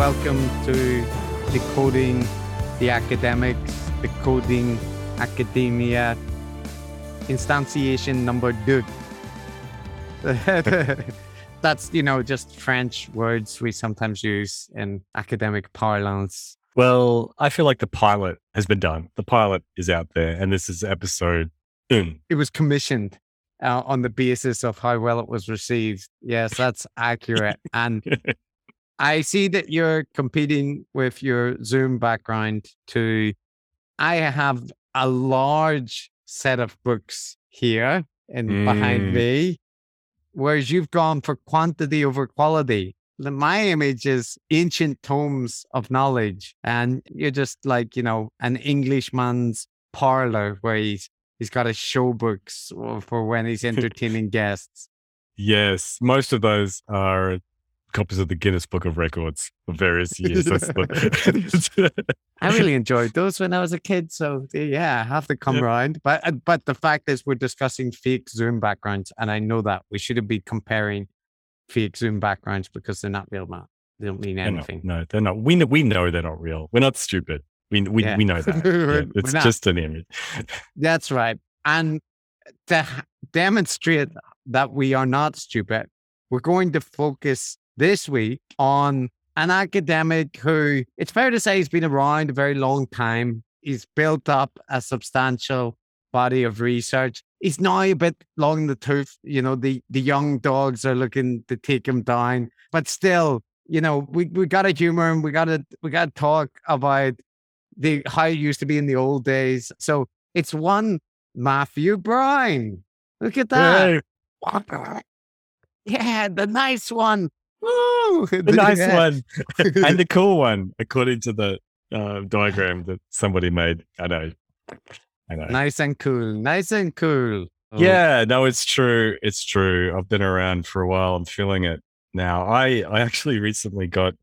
Hello, Matt, and welcome to Decoding the Academics, Decoding Academia, instantiation number two. That's, you know, just French words we sometimes use in academic parlance. Well, I feel like the pilot has been done. The pilot is out there, and this is episode un. It was commissioned uh, on the basis of how well it was received. Yes, that's accurate. And I see that you're competing with your Zoom background to. I have a large set of books here and behind Mm. me, whereas you've gone for quantity over quality. My image is ancient tomes of knowledge, and you're just like you know an Englishman's parlor where he's he's got his show books for when he's entertaining guests. Yes, most of those are copies of the Guinness Book of Records for various years. The, I really enjoyed those when I was a kid. So yeah, I have to come Yeah. round. But uh, but the fact is, we're discussing fake Zoom backgrounds, and I know that we shouldn't be comparing fake Zoom backgrounds because they're not real, man. They don't mean They're not- anything. no, they're not. We know, we know they're not real. We're not stupid. We we, Yeah. we know that. Yeah, it's just an image. That's right. And to demonstrate that we are not stupid, we're going to focus this week on an academic who it's fair to say he's been around a very long time. He's built up a substantial body of research. He's now a bit long in the tooth. You know, the, the young dogs are looking to take him down, but still, you know, we, we got to humor him. We got to, we got to talk about the, how it used to be in the old days. So it's one Matthew Browne. Look at that. Hey, Yeah, the nice one. Woo! the nice Yeah. one and the cool one, according to the uh, diagram that somebody made. I know. I know. nice and cool. Nice and cool. Oh, Yeah, no, it's true. It's true. I've been around for a while. I'm feeling it now. I I actually recently got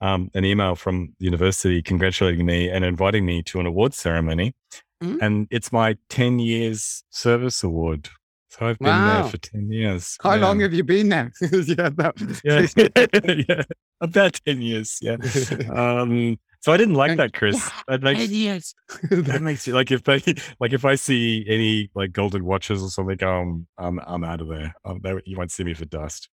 um, an email from the university congratulating me and inviting me to an award ceremony, Mm. and it's my 10 years service award. So I've been Wow. there for 10 years. How long have you been there? yeah, no. yeah. yeah, about 10 years. Yeah. Um, so I didn't like that, Chris. That makes Ten years. that makes you like if they like if I see any like golden watches or something, um, I'm I'm out of there. Um, they, you won't see me for dust.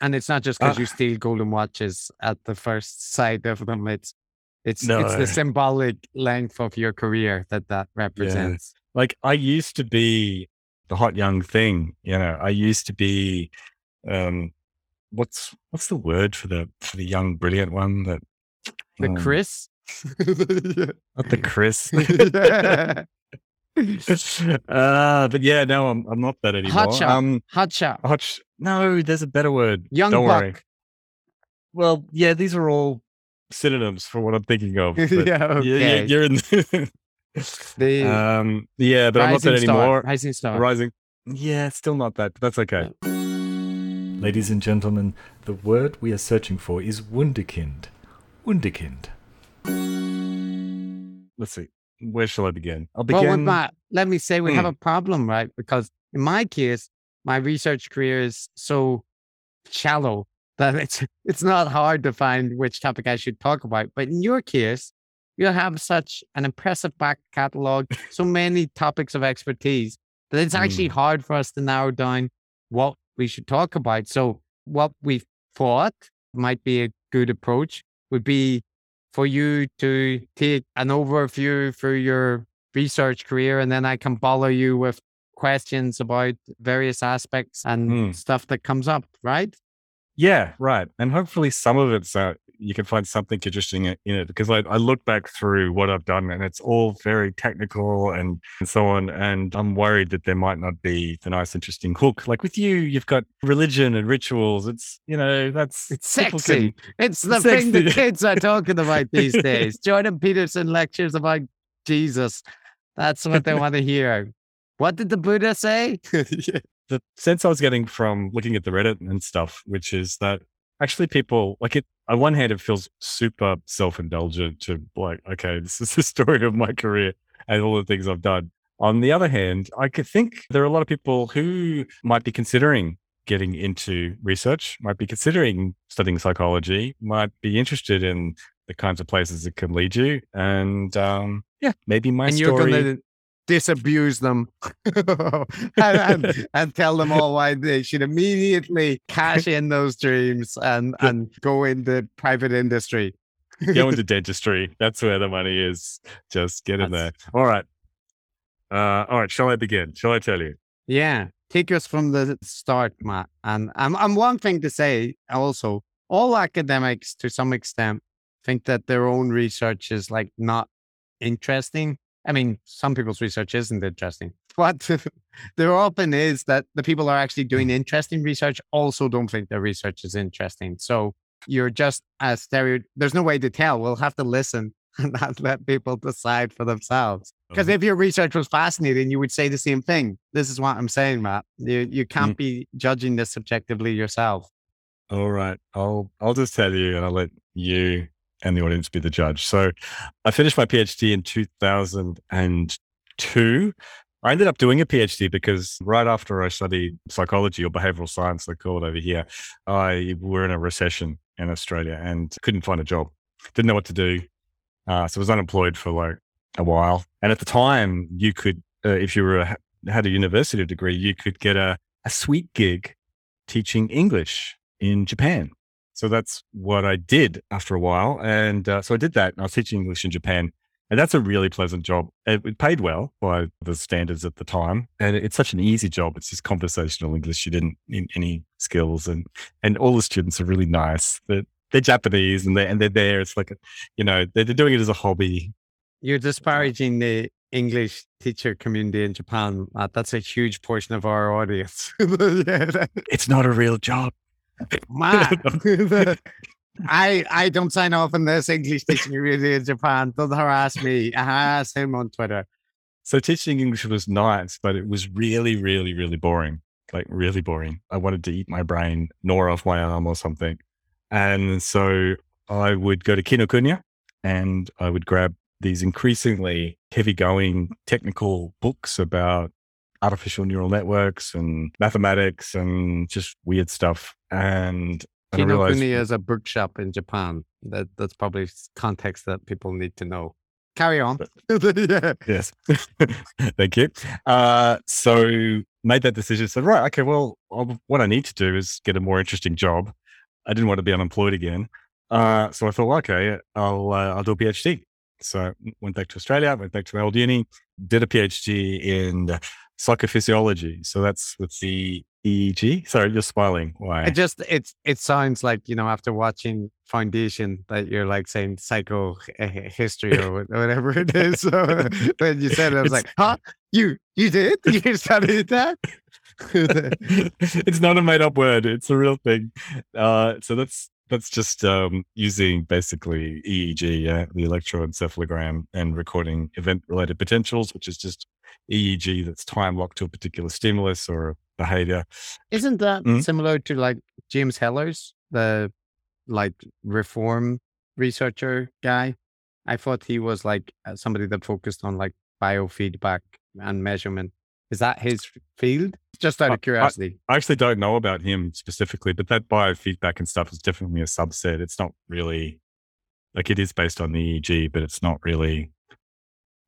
and it's not just because Uh, you steal golden watches at the first sight of them. It's it's it's the symbolic length of your career that that represents. Like I used to be the hot young thing. You know, I used to be, um, what's what's the word for the for the young brilliant one that The um, Chris. not the Chris. Yeah. uh, but yeah, no, I'm I'm not that anymore. Hotshot. Um, Hot shot. No, there's a better word. Young Don't buck. worry. Well, yeah, these are all synonyms for what I'm thinking of. but yeah, you- you- okay. you're in. the um, yeah, but I'm not that rising star. anymore. Rising star. Rising. Yeah, still not that. But that's okay. Ladies and gentlemen, the word we are searching for is Wunderkind. Wunderkind. Let's see. Where shall I begin? I'll Well, with begin. Matt, let me say we have Hmm. a problem, right? Because in my case, my research career is so shallow that it's it's not hard to find which topic I should talk about. But in your case, you have such an impressive back catalog, so many topics of expertise that it's actually Hmm. hard for us to narrow down what we should talk about. So what we thought might be a good approach would be for you to take an overview through your research career and then I can follow you with questions about various aspects and Hmm. stuff that comes up, right? Yeah, right. And hopefully some of it's uh, you can find something interesting in it because I, I look back through what I've done and it's all very technical and, and so on. And I'm worried that there might not be the nice, interesting hook. Like with you, you've got religion and rituals. It's, you know, that's It's sexy. It's the thing the kids are talking about these days. Jordan Peterson lectures about Jesus. That's what they want to hear. What did the Buddha say? the sense I was getting from looking at the Reddit and stuff, which is that actually people like it. On one hand, it feels super self indulgent to like, okay, this is the story of my career and all the things I've done. On the other hand, I could think there are a lot of people who might be considering getting into research, might be considering studying psychology, might be interested in the kinds of places it can lead you. And um, yeah, maybe my and story. you're to disabuse them and, and, and, tell them all why they should immediately cash in those dreams and, and go into private industry. go into dentistry. That's where the money is. Just get in That's... there. All right. Uh, all right. Shall I begin? Shall I tell you? Yeah. Take us from the start, Matt. And I'm, I'm one thing to say also, all academics to some extent think that their own research is like not interesting. I mean, some people's research isn't interesting, but there often is that the people are actually doing interesting research also don't think their research is interesting. So you're just a stereo. There's no way to tell. We'll have to listen and not let people decide for themselves. Because if your research was fascinating, you would say the same thing. This is what I'm saying, Matt. You you can't mm. be judging this subjectively yourself. All right. I'll I'll just tell you and I'll let you and the audience be the judge. So I finished my PhD in 2002. I ended up doing a PhD because right after I studied psychology or behavioral science, they call it over here, I were in a recession in Australia and couldn't find a job. Didn't know what to do. Uh, so I was unemployed for like a while. And at the time, you could, uh, if you were a, had a university degree, you could get a, a sweet gig teaching English in Japan. So that's what I did after a while. And uh, so I did that. And I was teaching English in Japan. And that's a really pleasant job. It paid well by the standards at the time. And it's such an easy job. It's just conversational English. You didn't need any skills. And, and all the students are really nice. They're, they're Japanese and they're, and they're there. It's like, you know, they're, they're doing it as a hobby. You're disparaging the English teacher community in Japan. Matt. That's a huge portion of our audience. it's not a real job. Matt. I I don't sign off on this English teaching community in Japan. Don't harass me. Harass him on Twitter. So teaching English was nice, but it was really, really, really boring. Like really boring. I wanted to eat my brain, gnaw off my arm or something. And so I would go to Kinokuniya and I would grab these increasingly heavy going technical books about artificial neural networks and mathematics and just weird stuff. And Kinokuniya is a bookshop in Japan. That that's probably context that people need to know. Carry on. yes. Thank you. Uh, so made that decision. Said, right, okay, well, what I need to do is get a more interesting job. I didn't want to be unemployed again. Uh, so I thought, okay, I'll uh, I'll do a PhD. So went back to Australia, went back to my old uni, did a PhD in psychophysiology. So that's with the EEG. Sorry, you're smiling. Why? It just it's it sounds like you know after watching Foundation that you're like saying psycho history or whatever it is. So when you said it, I was it's, like, huh? You you did? You studied that? it's not a made up word. It's a real thing. Uh, so that's that's just um, using basically EEG, uh, the electroencephalogram, and recording event related potentials, which is just EEG that's time locked to a particular stimulus or behavior. Isn't that mm-hmm. similar to like James Heathers, the like reform researcher guy? I thought he was like uh, somebody that focused on like biofeedback and measurement. Is that his field? Just out of curiosity. I, I, actually don't know about him specifically, but that biofeedback and stuff is definitely a subset. It's not really like it is based on the EEG, but it's not really.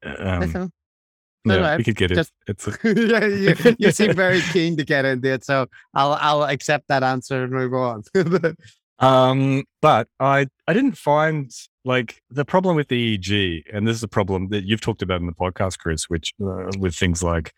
Uh, um, no, yeah, we could get just, it. It's a... yeah, you, you seem very keen to get into it, so I'll I'll accept that answer and move on. um, but I I didn't find like the problem with the EEG, and this is a problem that you've talked about in the podcast, Chris, which uh, with things like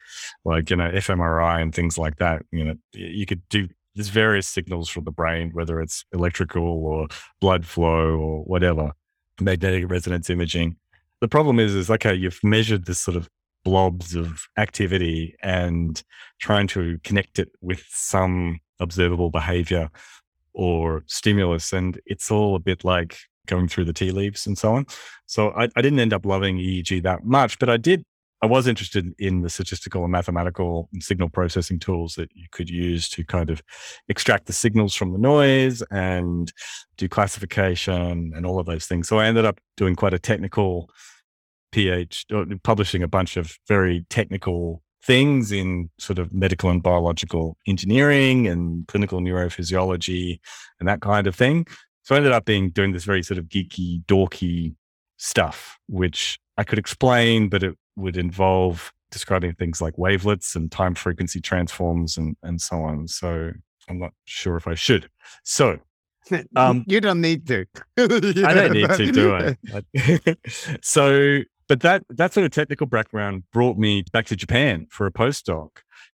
like you know fMRI and things like that. You know, you could do there's various signals from the brain, whether it's electrical or blood flow or whatever, magnetic resonance imaging. The problem is, is okay, you've measured this sort of blobs of activity and trying to connect it with some observable behavior or stimulus. And it's all a bit like going through the tea leaves and so on. So I, I didn't end up loving EEG that much, but I did. I was interested in the statistical and mathematical signal processing tools that you could use to kind of extract the signals from the noise and do classification and all of those things. So I ended up doing quite a technical PH, uh, publishing a bunch of very technical things in sort of medical and biological engineering and clinical neurophysiology and that kind of thing. So I ended up being doing this very sort of geeky, dorky stuff, which I could explain, but it would involve describing things like wavelets and time frequency transforms and, and so on. So I'm not sure if I should. So um, you don't need to. I don't need to, do I? so, but that that sort of technical background brought me back to Japan for a postdoc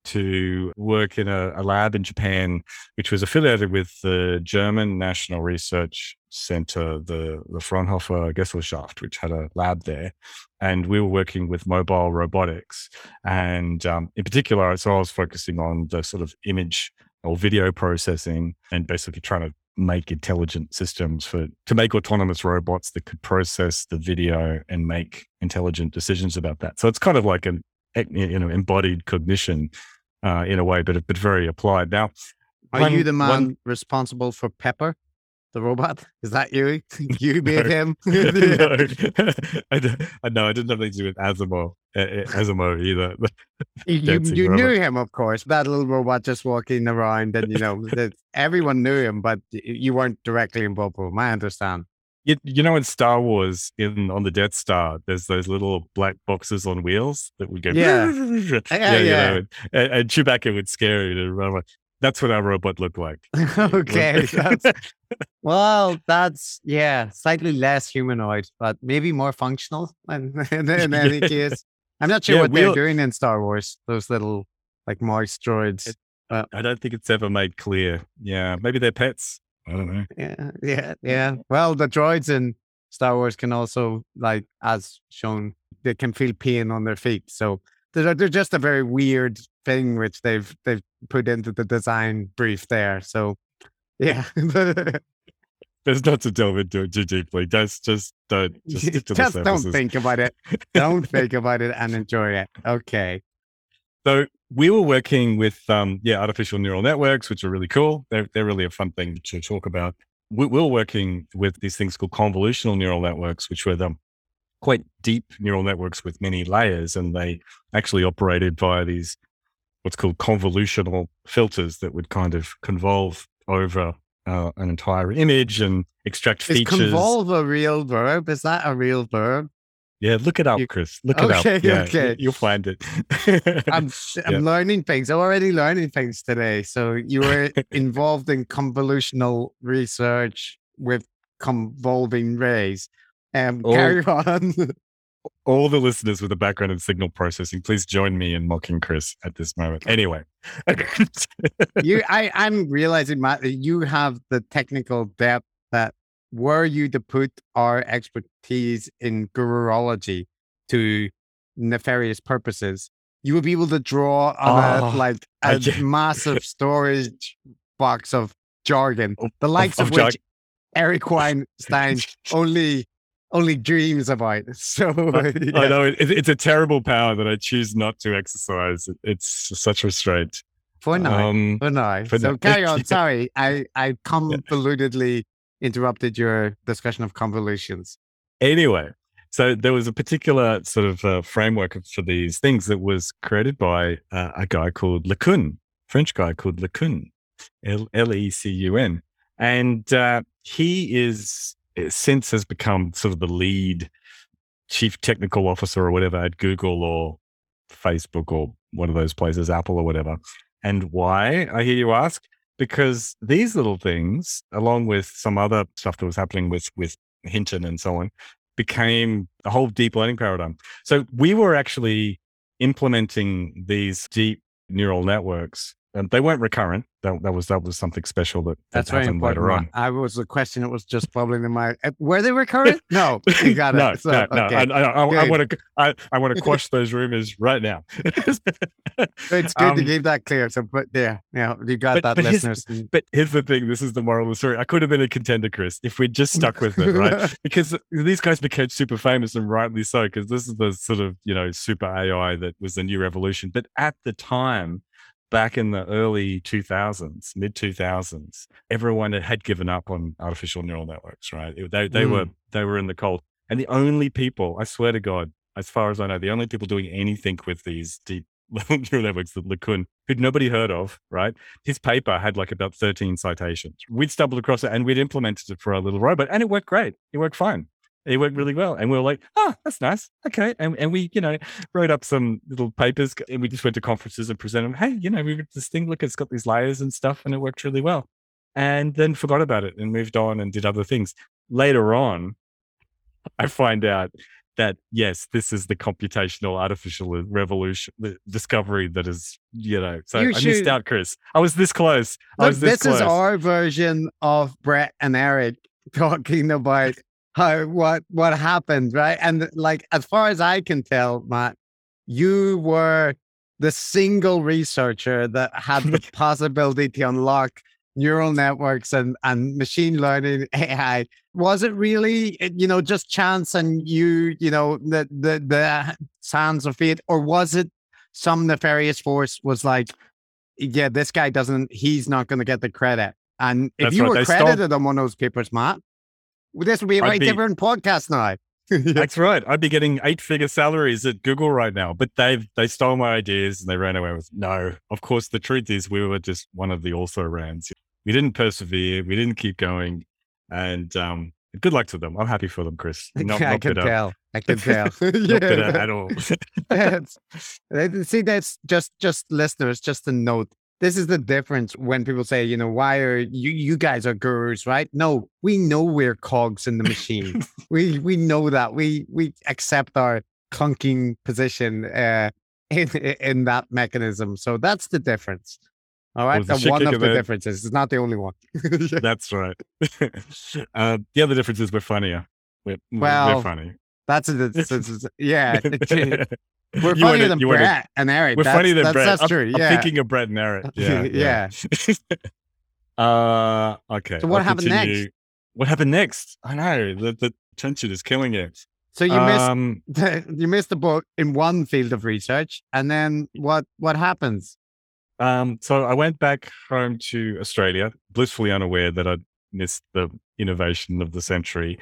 to work in a, a lab in Japan, which was affiliated with the German National Research Center, the, the Fraunhofer Gesellschaft, which had a lab there. And we were working with mobile robotics. And um, in particular, so I was focusing on the sort of image or video processing and basically trying to make intelligent systems for to make autonomous robots that could process the video and make intelligent decisions about that. So it's kind of like an you know embodied cognition uh, in a way, but but very applied. Now, are one, you the man one, responsible for Pepper? The robot? Is that you? you made him? no, I, uh, no, I didn't have anything to do with ASIMO, uh, uh, ASIMO either. you you knew him, of course. That little robot just walking around, and you know, everyone knew him, but you weren't directly involved with him. I understand. You, you know, in Star Wars, in on the Death Star, there's those little black boxes on wheels that would go. Yeah, yeah, yeah. You know, and, and Chewbacca would scare you to run. That's what our robot looked like. okay. That's, well, that's yeah, slightly less humanoid, but maybe more functional. In, in, any case, I'm not sure yeah, what they're doing in Star Wars. Those little like mouse droids. It, uh, I don't think it's ever made clear. Yeah, maybe they're pets. I don't know. Yeah, yeah, yeah. Well, the droids in Star Wars can also, like, as shown, they can feel pain on their feet. So they're, they're just a very weird thing which they've they've put into the design brief there. So yeah. There's not to delve into it too deeply. Just just don't just, stick to just don't think about it. don't think about it and enjoy it. Okay. So we were working with um yeah, artificial neural networks, which are really cool. They're they're really a fun thing to talk about. We, we were working with these things called convolutional neural networks, which were the quite deep neural networks with many layers, and they actually operated via these what's called convolutional filters that would kind of convolve over uh, an entire image and extract Is features. convolve a real verb? Is that a real verb? Yeah, look it up, you, Chris. Look okay, it up. Yeah, okay. You'll find it. I'm, I'm yeah. learning things. I'm already learning things today. So you were involved in convolutional research with convolving rays. Um, oh. carry on all the listeners with a background in signal processing, please join me in mocking Chris at this moment. Anyway, you, I, I'm realizing, Matt, that you have the technical depth that were you to put our expertise in gururology to nefarious purposes, you would be able to draw on oh, a, like a massive storage box of jargon, the likes of, of, of which Eric Weinstein only only dreams about. It. So I, yeah. I know it, it's a terrible power that I choose not to exercise. It's such restraint. For now, um, for now. For so now. carry on. Sorry, I I convolutedly interrupted your discussion of convolutions. Anyway, so there was a particular sort of uh, framework for these things that was created by uh, a guy called LeCun, French guy called LeCun, L E C U N, and uh, he is since has become sort of the lead chief technical officer or whatever at Google or Facebook or one of those places, Apple or whatever. And why, I hear you ask? Because these little things, along with some other stuff that was happening with, with Hinton and so on, became a whole deep learning paradigm. So we were actually implementing these deep neural networks and they weren't recurrent. That, that was that was something special that, that that's happened later on. I was a question that was just bubbling in my. Were they recurrent? No, you got it. no, so, no, no. Okay. I, I, I want to I, I want to quash those rumors right now. it's good um, to keep that clear. So, but yeah, yeah, you got but, that, but listeners. Here's, but here's the thing: this is the moral of the story. I could have been a contender, Chris, if we'd just stuck with it, right? because these guys became super famous and rightly so, because this is the sort of you know super AI that was the new revolution. But at the time back in the early 2000s, mid 2000s, everyone had given up on artificial neural networks, right? They, they mm. were they were in the cold, and the only people, I swear to God, as far as I know, the only people doing anything with these deep neural networks, the LeCun, who'd nobody heard of, right? His paper had like about 13 citations. We'd stumbled across it and we'd implemented it for our little robot and it worked great. It worked fine. It worked really well. And we were like, oh, that's nice. Okay. And, and we, you know, wrote up some little papers and we just went to conferences and presented them. Hey, you know, we've got this thing, look, it's got these layers and stuff and it worked really well. And then forgot about it and moved on and did other things. Later on, I find out that yes, this is the computational artificial revolution, the discovery that is, you know. So You I missed out, Chris. I was this close. Look, was this, this close. is our version of Brett and Eric talking about how what what happened, right? And like as far as I can tell, Matt, you were the single researcher that had the possibility to unlock neural networks and and machine learning AI. Was it really, eh, you know, just chance and you, you know, the the the sands of fate, or was it some nefarious force was like, yeah, this guy doesn't, he's not going to get the credit. And if That's you right, were they stole- credited on one of those papers, Matt, this would be a very be- different podcast now. That's right. I'd be getting eight figure salaries at Google right now, but they've they stole my ideas and they ran away with. No, of course. The truth is, we were just one of the also rans. We didn't persevere. We didn't keep going, and um, good luck to them. I'm happy for them, Chris. Not, I not can bitter. tell. I can tell. Not bitter at all. That's- See, that's just just listeners, just a note. This is the difference when people say, you know, why are you you guys are gurus, right? No, we know we're cogs in the machine. we we know that. We we accept our clunking position uh in in that mechanism. So that's the difference. All right. Well, the one of the there- differences. It's not the only one. That's right. uh, the other difference is we're funnier. We're, Well, we're funny. That's a, that's a- yeah. We're You funnier wanna- than wanna- Brett and Eric. We're That's, funnier than that's, Brett. That's I'm, true. I'm yeah. thinking of Brett and Eric. Yeah. Yeah. uh, okay. So what I'll happened next? continue. What happened next? I know the, the tension is killing it. so you missed um, the, you missed the book in one field of research, and then what what happens? um, so I went back home to Australia, blissfully unaware that I'd missed the innovation of the century.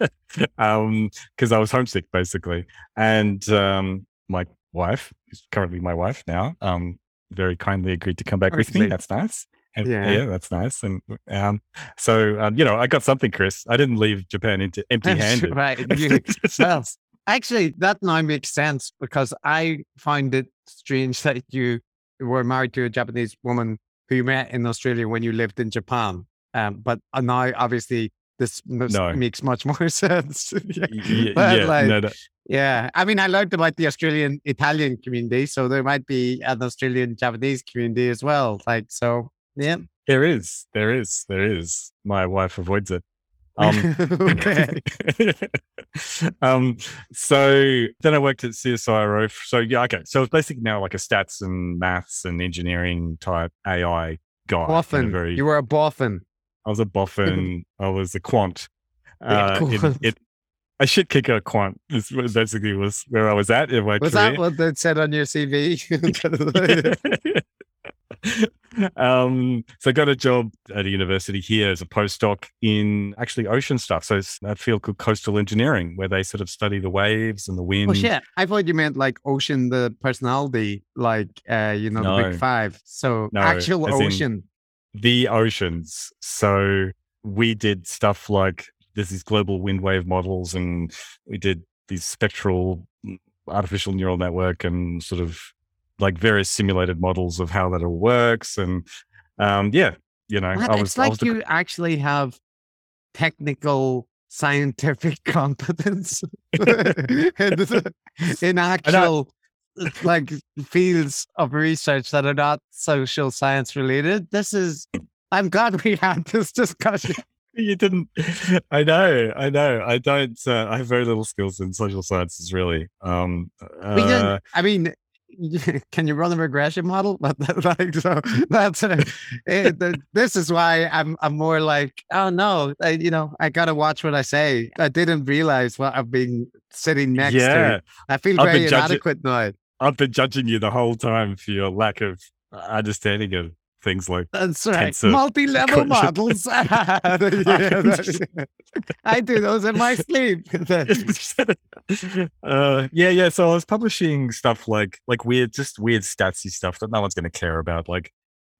um, because I was homesick basically. And um my wife, who's currently my wife now, um, very kindly agreed to come back Oh, with me. That's nice. And Yeah. yeah. that's nice. And um, so um, you know, I got something, Chris. I didn't leave Japan into empty-handed. right. You- well, actually, that now makes sense because I find it strange that you were married to a Japanese woman who you met in Australia when you lived in Japan. Um, but uh, now, obviously, this No. makes much more sense. yeah. Yeah, like, no, no, Yeah, I mean, I learned about the Australian Italian community, so there might be an Australian Japanese community as well. Like, so yeah. there is, there is, there is. My wife avoids it. Um, um, so then I worked at CSIRO. So yeah, okay. So it's basically now like a stats and maths and engineering type AI guy. Boffin. Very, You were a boffin. I was a boffin. I was a quant. Yeah, Uh, it, it, a shit kicker quant is basically was where I was at in my Was career. that what that said on your CV? um, so I got a job at a university here as a postdoc in actually ocean stuff. So it's a field called coastal engineering, where they sort of study the waves and the wind. oh shit! I thought you meant like Ocean, the personality, like uh, you know, the Big Five. So No, actual ocean. The oceans. So we did stuff like there's these global wind wave models, and we did these spectral mm, artificial neural network and sort of like various simulated models of how that all works. And um, yeah, you know, What? I was, it's like was the you actually have technical scientific competence in, in actual like fields of research that are not social science related. This is I'm glad we had this discussion. you didn't i know i know i don't uh, i have very little skills in social sciences really um We uh, I mean, can you run a regression model? Like, so that's uh, it, the- this is why I'm I'm more like, oh no, I, you know, I gotta watch what I say. I didn't realize what I've been sitting next yeah to. I feel I've very been judging- inadequate now. I've been judging you the whole time for your lack of understanding of things like That's right. Multi-level models. Yeah, that- I do those in my sleep. uh, yeah, yeah. So I was publishing stuff like like weird, just weird statsy stuff that no one's going to care about, like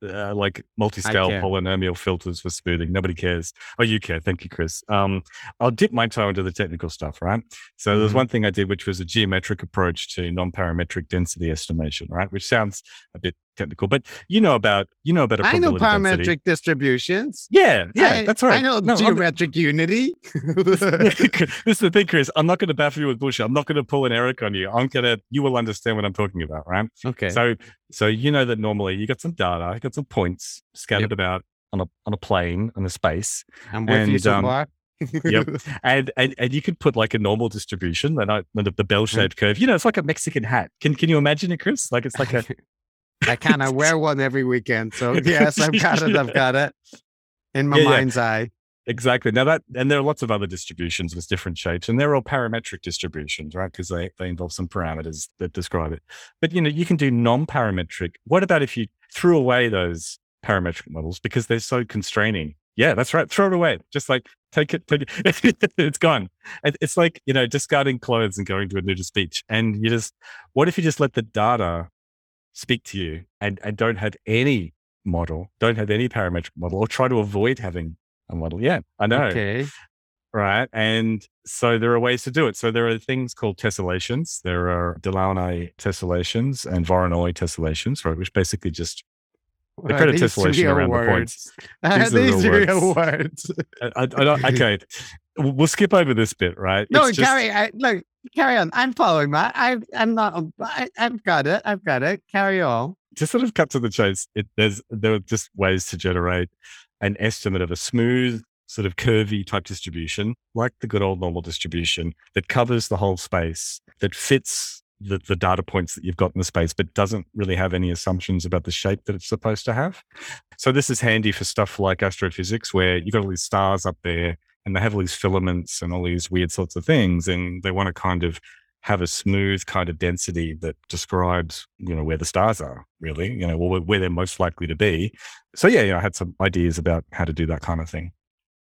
uh, like multi-scale polynomial filters for smoothing. Nobody cares. Oh, you care. Thank you, Chris. Um, I'll dip my toe into the technical stuff, right? So there's Mhm. one thing I did, which was a geometric approach to non-parametric density estimation, right? Which sounds a bit technical, but you know about you know about a I know parametric density. distributions. Yeah, yeah, I, that's right. I know No, I'm- geometric unity. this is the thing, Chris. I'm not going to baffle you with bullshit. I'm not going to pull an Eric on you. I'm going to, you will understand what I'm talking about, right? okay. So, so you know that normally you got some data, you got some points scattered about on a on a plane on a space, I'm with you and, so um, far. yep. and and and you could put like a normal distribution, and I- the, the bell shaped curve. You know, it's like a Mexican hat. Can can you imagine it, Chris? Like it's like a I kind of wear one every weekend. So yes, I've got it. I've got it in my Yeah, yeah. mind's eye. Exactly. Now that, and there are lots of other distributions with different shapes, and they're all parametric distributions, right? Because they, they involve some parameters that describe it. But you know, you can do non-parametric. What about if you threw away those parametric models because they're so constraining? Yeah, that's right. Throw it away. Just like take it, take it. it's gone. It's like you know, discarding clothes and going to a nudist beach. And you just, what if you just let the data speak to you and and don't have any model, don't have any parametric model, or try to avoid having a model. Yeah, I know. Okay. Right. And so there are ways to do it. So there are things called tessellations. There are Delaunay tessellations and Voronoi tessellations, right? Which basically just They Well, put tessellation around the words. points. Uh, These are real words. words. I, I, I okay. We'll skip over this bit, right? No, It's just- carry. I, look, carry on. I'm following that. I, I'm not. Um, I, I've got it. I've got it. Carry on. to sort of cut to the chase, it, there's there are just ways to generate an estimate of a smooth, sort of curvy type distribution, like the good old normal distribution that covers the whole space, that fits the, the data points that you've got in the space, but doesn't really have any assumptions about the shape that it's supposed to have. So this is handy for stuff like astrophysics, where you've got all these stars up there and they have all these filaments and all these weird sorts of things, and they want to kind of have a smooth kind of density that describes, you know, where the stars are really, you know, or where they're most likely to be. So yeah, yeah, I had some ideas about how to do that kind of thing.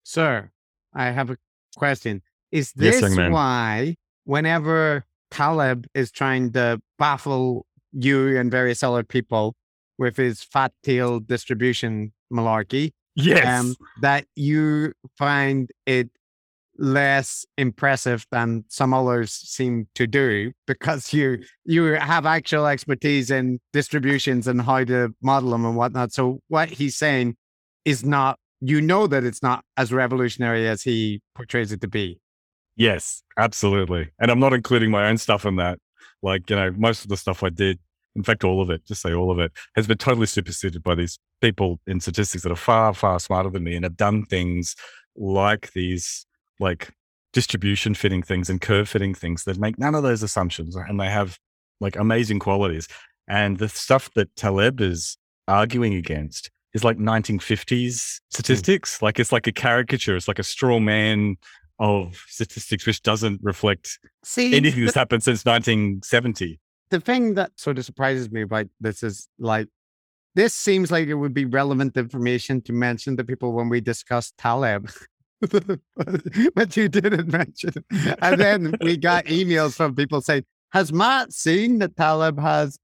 Sir, I have a question. Is this man. why whenever Taleb is trying to baffle you and various other people with his fat tail distribution malarkey, Yes. um, that you find it less impressive than some others seem to do because you you have actual expertise in distributions and how to model them and whatnot. So what he's saying is not you know that it's not as revolutionary as he portrays it to be. Yes, absolutely. And I'm not including my own stuff in that. Like, you know, most of the stuff I did, in fact, all of it, just say all of it, has been totally superseded by these people in statistics that are far, far smarter than me and have done things like these, like distribution fitting things and curve fitting things that make none of those assumptions. And they have like amazing qualities. And the stuff that Taleb is arguing against is like 1950s hmm. statistics. Like it's like a caricature, it's like a straw man of statistics, which doesn't reflect See, anything that's happened since 1970. The thing that sort of surprises me about this is like this seems like it would be relevant information to mention to people when we discuss Taleb. but you didn't mention it. And then we got emails from people saying, Has Matt seen that Taleb has,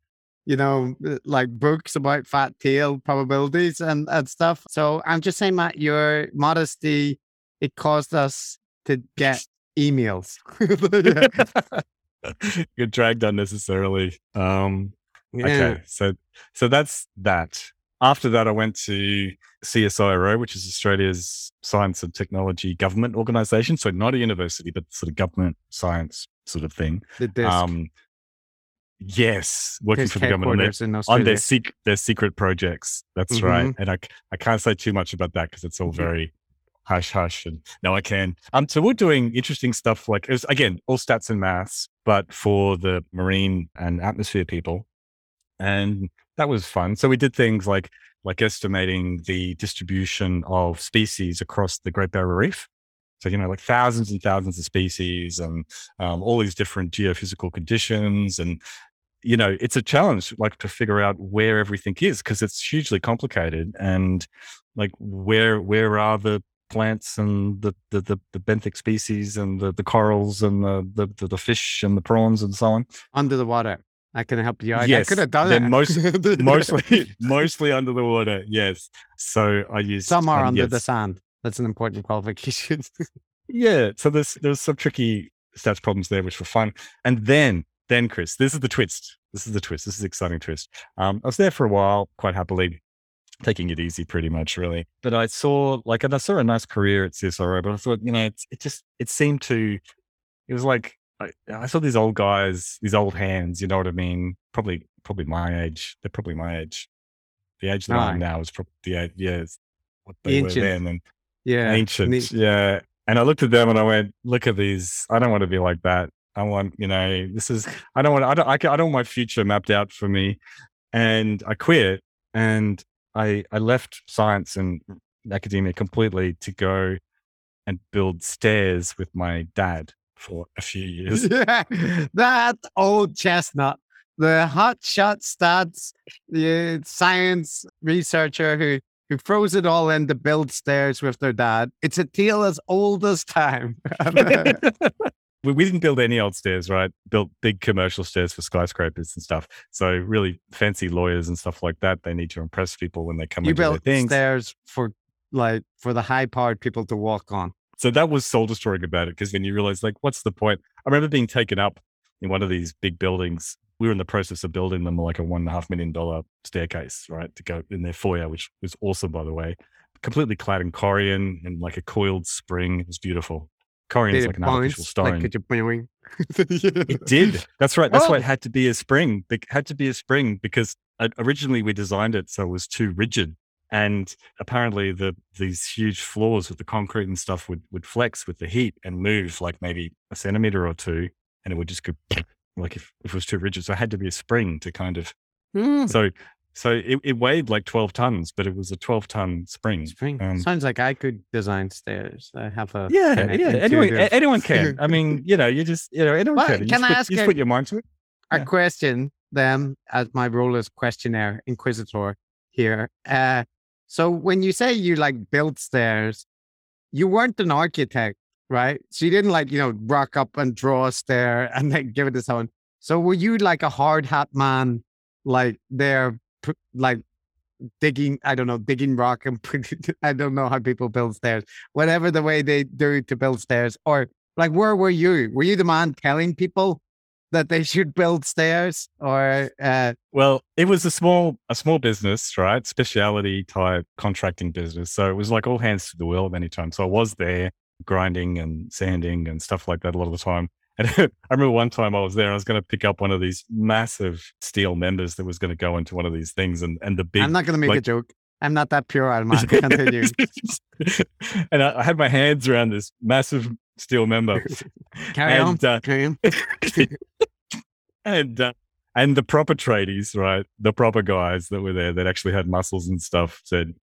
you know, uh, like books about fat tail probabilities and, and stuff? So I'm just saying, Matt, your modesty, it caused us to get emails. Get dragged unnecessarily. Um, Yeah. Okay, so so that's that. After that, I went to CSIRO, which is Australia's science and technology government organization. So not a university, but sort of government science sort of thing. The disc. Um, yes, working for the government on their, on their, sec- their secret projects. That's right. Mhm. And I, I can't say too much about that because it's all very hush hush. And no, I can. Um, so we're doing interesting stuff like, it was, again, all stats and maths, but for the marine and atmosphere people. And that was fun. So we did things like, like estimating the distribution of species across the Great Barrier Reef. So, you know, like thousands and thousands of species and um, all these different geophysical conditions and you know, it's a challenge like to figure out where everything is because it's hugely complicated and like where where are the plants and the the the, the benthic species and the, the corals and the, the the fish and the prawns and so on under the water. I can help you out. Yes, I could have done they're it. most- mostly mostly under the water yes so i use Some are um, under yes. the sand. That's an important qualification. yeah so there's there's some tricky stats problems there which were fun and then then chris this is the twist this is the twist this is the exciting twist um i was there for a while quite happily taking it easy pretty much really but i saw like and i saw a nice career at csiro but i thought you know it's, it just it seemed to it was like I, I saw these old guys these old hands you know what i mean probably probably my age they're probably my age the age that i'm now is probably the age yeah what they Ancient. were then and yeah. ancient. Yeah. And I looked at them and I went, look at these. I don't want to be like that. I want, you know, this is, I don't want, I don't, I, I don't want my future mapped out for me. And I quit and I, I left science and academia completely to go and build stairs with my dad for a few years. Yeah, that old chestnut, the hot shot stats, the science researcher who who throws it all in to build stairs with their dad. It's a tale as old as time. we, we didn't build any old stairs, right? Built big commercial stairs for skyscrapers and stuff. So really fancy lawyers and stuff like that. They need to impress people when they come you built stairs for like for the high powered people to walk on. So that was soul destroying about it because then you realize like, what's the point? I remember being taken up in one of these big buildings. We were in the process of building them like a one and a half million dollar staircase, right? To go in their foyer, which was awesome, by the way. Completely clad in corian and like a coiled spring. It was beautiful. Corian is like it an artificial stone. Like? It did. That's right. That's why Oh. it had to be a spring. It had to be a spring because uh, originally we designed it so it was too rigid, and apparently the these huge floors with the concrete and stuff would would flex with the heat and move like maybe a centimeter or two, and it would just go like if, if it was too rigid. So it had to be a spring to kind of Hmm, so so it, it weighed like twelve tons, but it was a twelve ton spring. spring. Um, Sounds like I could design stairs. I have a yeah, yeah. Anyone, anyone can. I mean, you know, you just, you know, anyone Well, can. You can I put, ask you just a- put your mind to it. a Yeah. question then as my role as questionnaire inquisitor here. Uh, so when you say you like built stairs, you weren't an architect, right? So you didn't like, you know, rock up and draw a stair and then give it to someone. So were you like a hard hat man, like there, like digging, I don't know, digging rock and I don't know how people build stairs, whatever the way they do to build stairs, or like where were you? Were you the man telling people that they should build stairs or uh Well, it was a small a small business, right? Speciality type contracting business. So it was like all hands to the wheel at any time. So I was there grinding and sanding and stuff like that a lot of the time. And I remember one time I was there, I was going to pick up one of these massive steel members that was going to go into one of these things, and and the big. i'm not gonna make a joke i'm not that pure alman continue and I, I had my hands around this massive steel member, carry on and uh, carry on and uh, and the proper tradies, right? The proper guys that were there that actually had muscles and stuff said,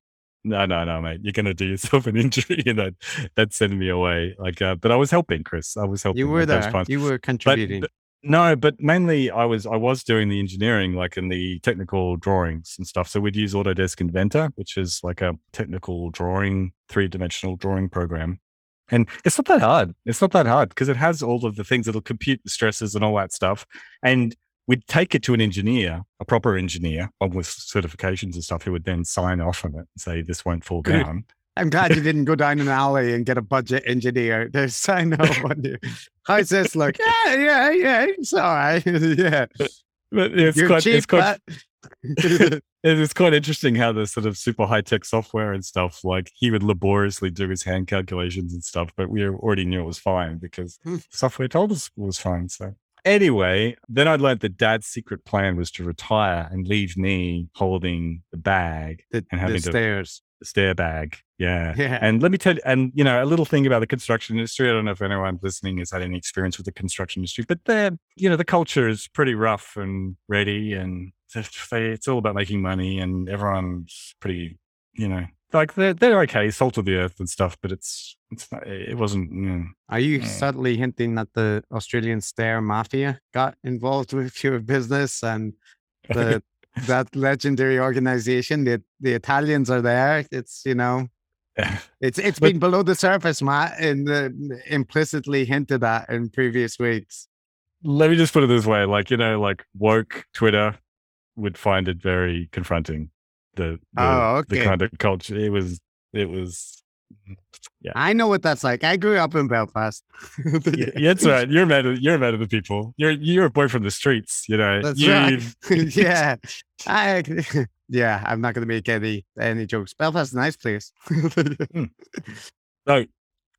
"No, no, no, mate, you're gonna do yourself an injury," and that that sent me away. Like, uh, but I was helping Chris. I was helping. you were there you were But, contributing but- no, but mainly I was I was doing the engineering, like in the technical drawings and stuff. So we'd use Autodesk Inventor, which is like a technical drawing, three dimensional drawing program. And it's not that hard. It's not that hard because it has all of the things that'll compute the stresses and all that stuff. And we'd take it to an engineer, a proper engineer, one with certifications and stuff, who would then sign off on it and say this won't fall Good. down. i'm glad you didn't go down an alley and get a budget engineer to sign off on you how's this look yeah yeah yeah it's all right yeah But it's you're quite, cheap it's quite, but It's quite interesting how the sort of super high tech software and stuff, like he would laboriously do his hand calculations and stuff, but we already knew it was fine because Hmm. software told us it was fine. So, anyway, then I learned that dad's secret plan was to retire and leave me holding the bag, the, And having the to- stairs the stair bag. Yeah. yeah And let me tell you, and you know, a little thing about the construction industry. I don't know if anyone listening has had any experience with the construction industry, but they're, you know, the culture is pretty rough and ready, and it's all about making money, and everyone's pretty you know, like they're they're okay, salt of the earth and stuff, but it's it's not, it wasn't. Are you subtly hinting that the Australian Stair Mafia got involved with your business and the that legendary organization? The the Italians are there. It's you know, it's it's But- been below the surface, Matt, and uh, implicitly hinted at in previous weeks. let me just put it this way: like you know, like woke Twitter would find it very confronting. The the, Oh, the okay. kind of culture it was. It was. yeah. I know what that's like. I grew up in Belfast. Yeah, that's right. You're mad. Of, you're a man of the people. You're you're a boy from the streets. You know. That's You- right. yeah. I, yeah, I'm not going to make any any jokes. Belfast is a nice place. Hmm. So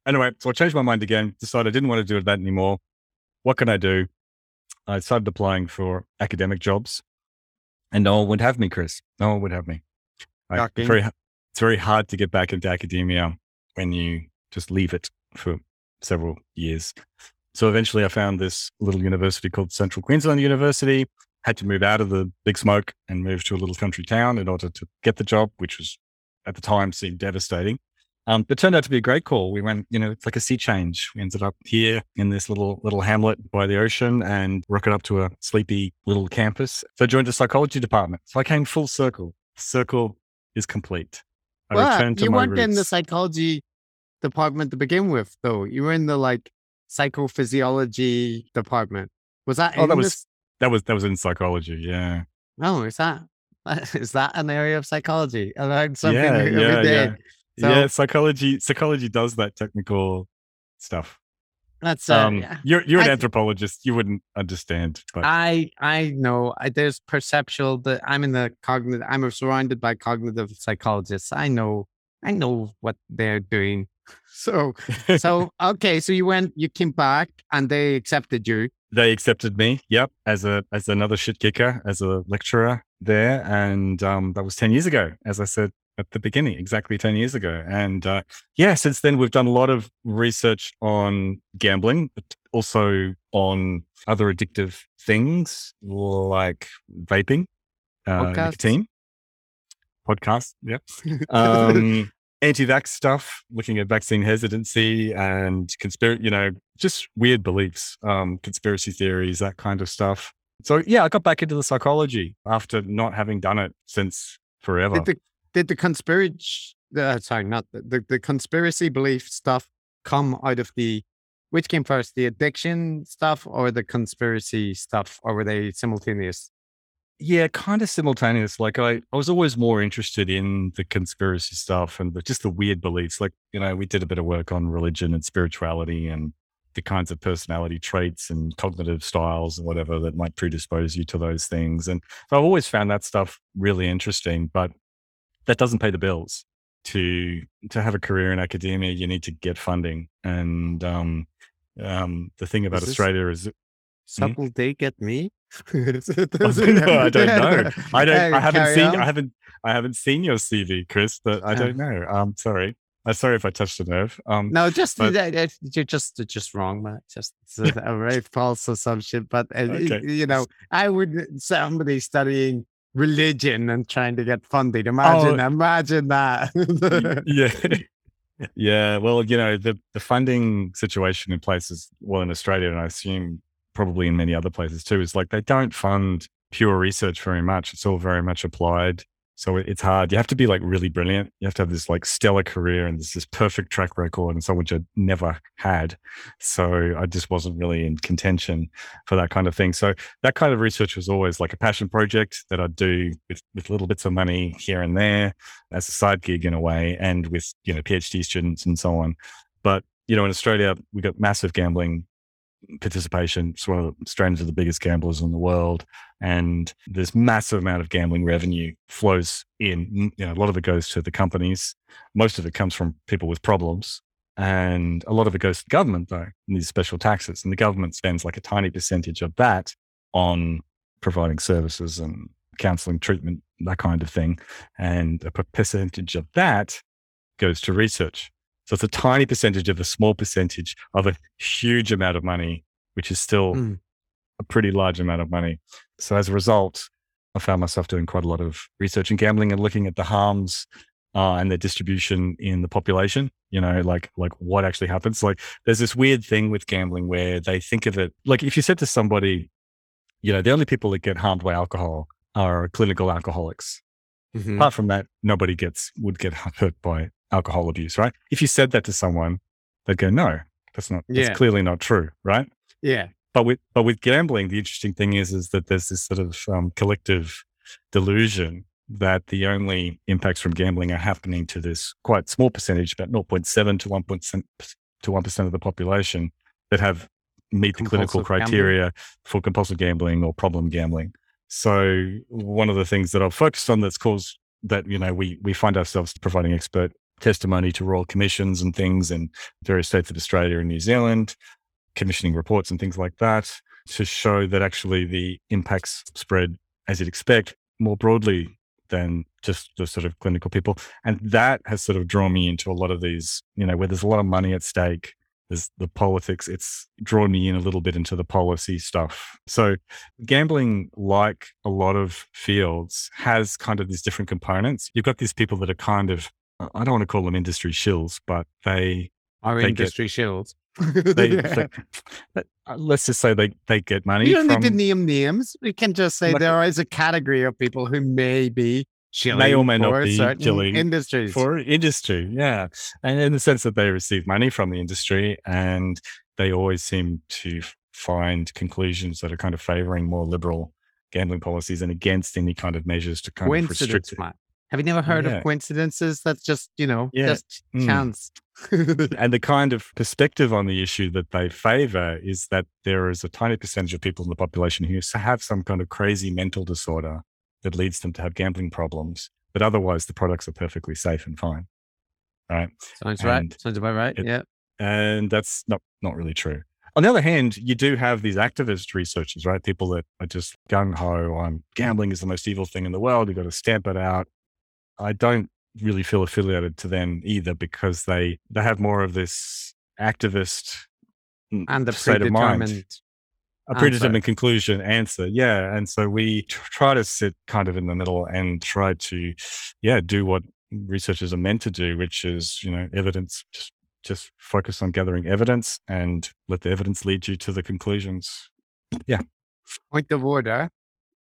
anyway, so I changed my mind again. Decided I didn't want to do it that anymore. What can I do? I started applying for academic jobs, and no one would have me, Chris. No one would have me. Right? It's very it's very hard to get back into academia when you just leave it for several years. So eventually, I found this little university called Central Queensland University. Had to move out of the big smoke and move to a little country town in order to get the job, which was at the time seemed devastating. Um, but it turned out to be a great call. We went, you know, it's like a sea change. We ended up here in this little little hamlet by the ocean and rocket up to a sleepy little campus. So I joined the psychology department. So I came full circle. Circle is complete. I Well, returned to you weren't in the psychology department to begin with, though. You were in the like psychophysiology department. Was that? Oh, that was- this- that was that was in psychology. Yeah. Oh, is that is that an area of psychology? I learned something yeah, every yeah, day. yeah. So- yeah, psychology psychology does that technical stuff. That's uh, Um, yeah. you're you're an anthropologist. You wouldn't understand, but I I know I, there's perceptual that I'm in the cognitive. I'm surrounded by cognitive psychologists. I know I know what they're doing. So so okay. So you went, you came back, and they accepted you. they accepted me. Yep, as a as another shit kicker, as a lecturer there, and um, that was ten years ago, as I said at the beginning, exactly ten years ago. And uh, yeah, since then we've done a lot of research on gambling, but also on other addictive things like vaping, uh, Podcasts. nicotine, podcasts. Yep. um, anti-vax stuff, looking at vaccine hesitancy and conspiracy, you know, just weird beliefs, um, conspiracy theories, that kind of stuff. So yeah, I got back into the psychology after not having done it since forever. Did the did the conspiracy? Uh, sorry, not the, the the conspiracy belief stuff come out of the which came first, the addiction stuff or the conspiracy stuff, or were they simultaneous? Yeah, kind of simultaneous. Like I, I was always more interested in the conspiracy stuff and the, just the weird beliefs. Like, you know, we did a bit of work on religion and spirituality and the kinds of personality traits and cognitive styles and whatever that might predispose you to those things. And so I've always found that stuff really interesting, but that doesn't pay the bills. To to have a career in academia, you need to get funding. And um, um, the thing about Is Australia is Subtle they get me? no, I don't know. I don't. I haven't seen. on. I haven't. I haven't seen your CV, Chris. But I Oh. don't know. I'm sorry. I'm sorry if I touched a nerve. Um, No, just But- you're just just wrong, man. Just a, a very false assumption. But uh, Okay. you know, I would somebody studying religion and trying to get funded. Imagine, oh, imagine that. yeah, yeah. Well, you know, the the funding situation in places, well, in Australia, and I assume probably in many other places too, is like they don't fund pure research very much. It's all very much applied. So it's hard. You have to be like really brilliant. You have to have this like stellar career and this this perfect track record, and so which I never had. So I just wasn't really in contention for that kind of thing. So that kind of research was always like a passion project that I'd do with, with little bits of money here and there as a side gig in a way, and with you know PhD students and so on. But you know, in Australia, we got massive gambling participation. It's one of the Australians are the biggest gamblers in the world, and there's massive amount of gambling revenue flows in. You know, a lot of it goes to the companies. Most of it comes from people with problems. And a lot of it goes to the government, though, in these special taxes. And the government spends like a tiny percentage of that on providing services and counseling, treatment, that kind of thing. And a percentage of that goes to research. So it's a tiny percentage of a small percentage of a huge amount of money, which is still Mm. a pretty large amount of money. So as a result, I found myself doing quite a lot of research in gambling and looking at the harms uh, and their distribution in the population. You know, like like what actually happens. Like there's this weird thing with gambling where they think of it like if you said to somebody, you know, the only people that get harmed by alcohol are clinical alcoholics. Mhm. Apart from that, nobody gets would get hurt by alcohol abuse, right? If you said that to someone, they'd go, "No, that's not. That's clearly not true, right?" Yeah. But with but with gambling, the interesting thing is is that there's this sort of um, collective delusion that the only impacts from gambling are happening to this quite small percentage, about 0.7 to 1 to 1 percent of the population that have meet the clinical Compulsive gambling. criteria for compulsive gambling or problem gambling. So one of the things that I've focused on that's caused that you know we we find ourselves providing expert testimony to royal commissions and things in various states of Australia and New Zealand, commissioning reports and things like that to show that actually the impacts spread as you'd expect more broadly than just the sort of clinical people. And that has sort of drawn me into a lot of these, you know, where there's a lot of money at stake. There's the politics. It's drawn me in a little bit into the policy stuff. So gambling, like a lot of fields, has kind of these different components. You've got these people that are kind of, I don't want to call them industry shills, but they Our They get- industry shields. they, Yeah. they- uh, let's just say they they get money You don't from need to name names. We can just say Like- there is a category of people who may be shilling or may not for be certain shilling industries. for industry yeah and in the sense that they receive money from the industry and they always seem to find conclusions that are kind of favoring more liberal gambling policies and against any kind of measures to kind of restrict it. Have you never heard Yeah. of coincidences? That's just, you know, Yeah. just Mm. chance. and the kind of perspective on the issue that they favor is that there is a tiny percentage of people in the population who have some kind of crazy mental disorder that leads them to have gambling problems, but otherwise the products are perfectly safe and fine. Right. Sounds right. Sounds about right. it- yeah. And that's not, not really true. On the other hand, you do have these activist researchers, right? People that are just gung ho on gambling is the most evil thing in the world. You've got to stamp it out. I don't really feel affiliated to them either because they, they have more of this activist mm, And the state of mind predetermined. a answer. predetermined conclusion answer. Yeah. And so we tr- try to sit kind of in the middle and try to, yeah, do what researchers are meant to do, which is, you know, evidence, just, just focus on gathering evidence and let the evidence lead you to the conclusions. Yeah point of order.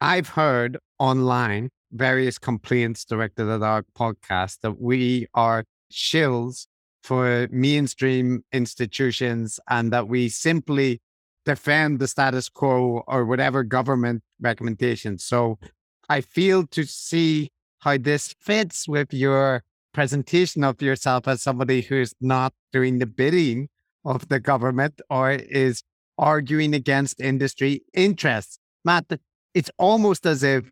I've heard online various complaints directed at our podcast that we are shills for mainstream institutions and that we simply defend the status quo or whatever government recommendations. So I feel to see how this fits with your presentation of yourself as somebody who's not doing the bidding of the government or is arguing against industry interests. Matt, it's almost as if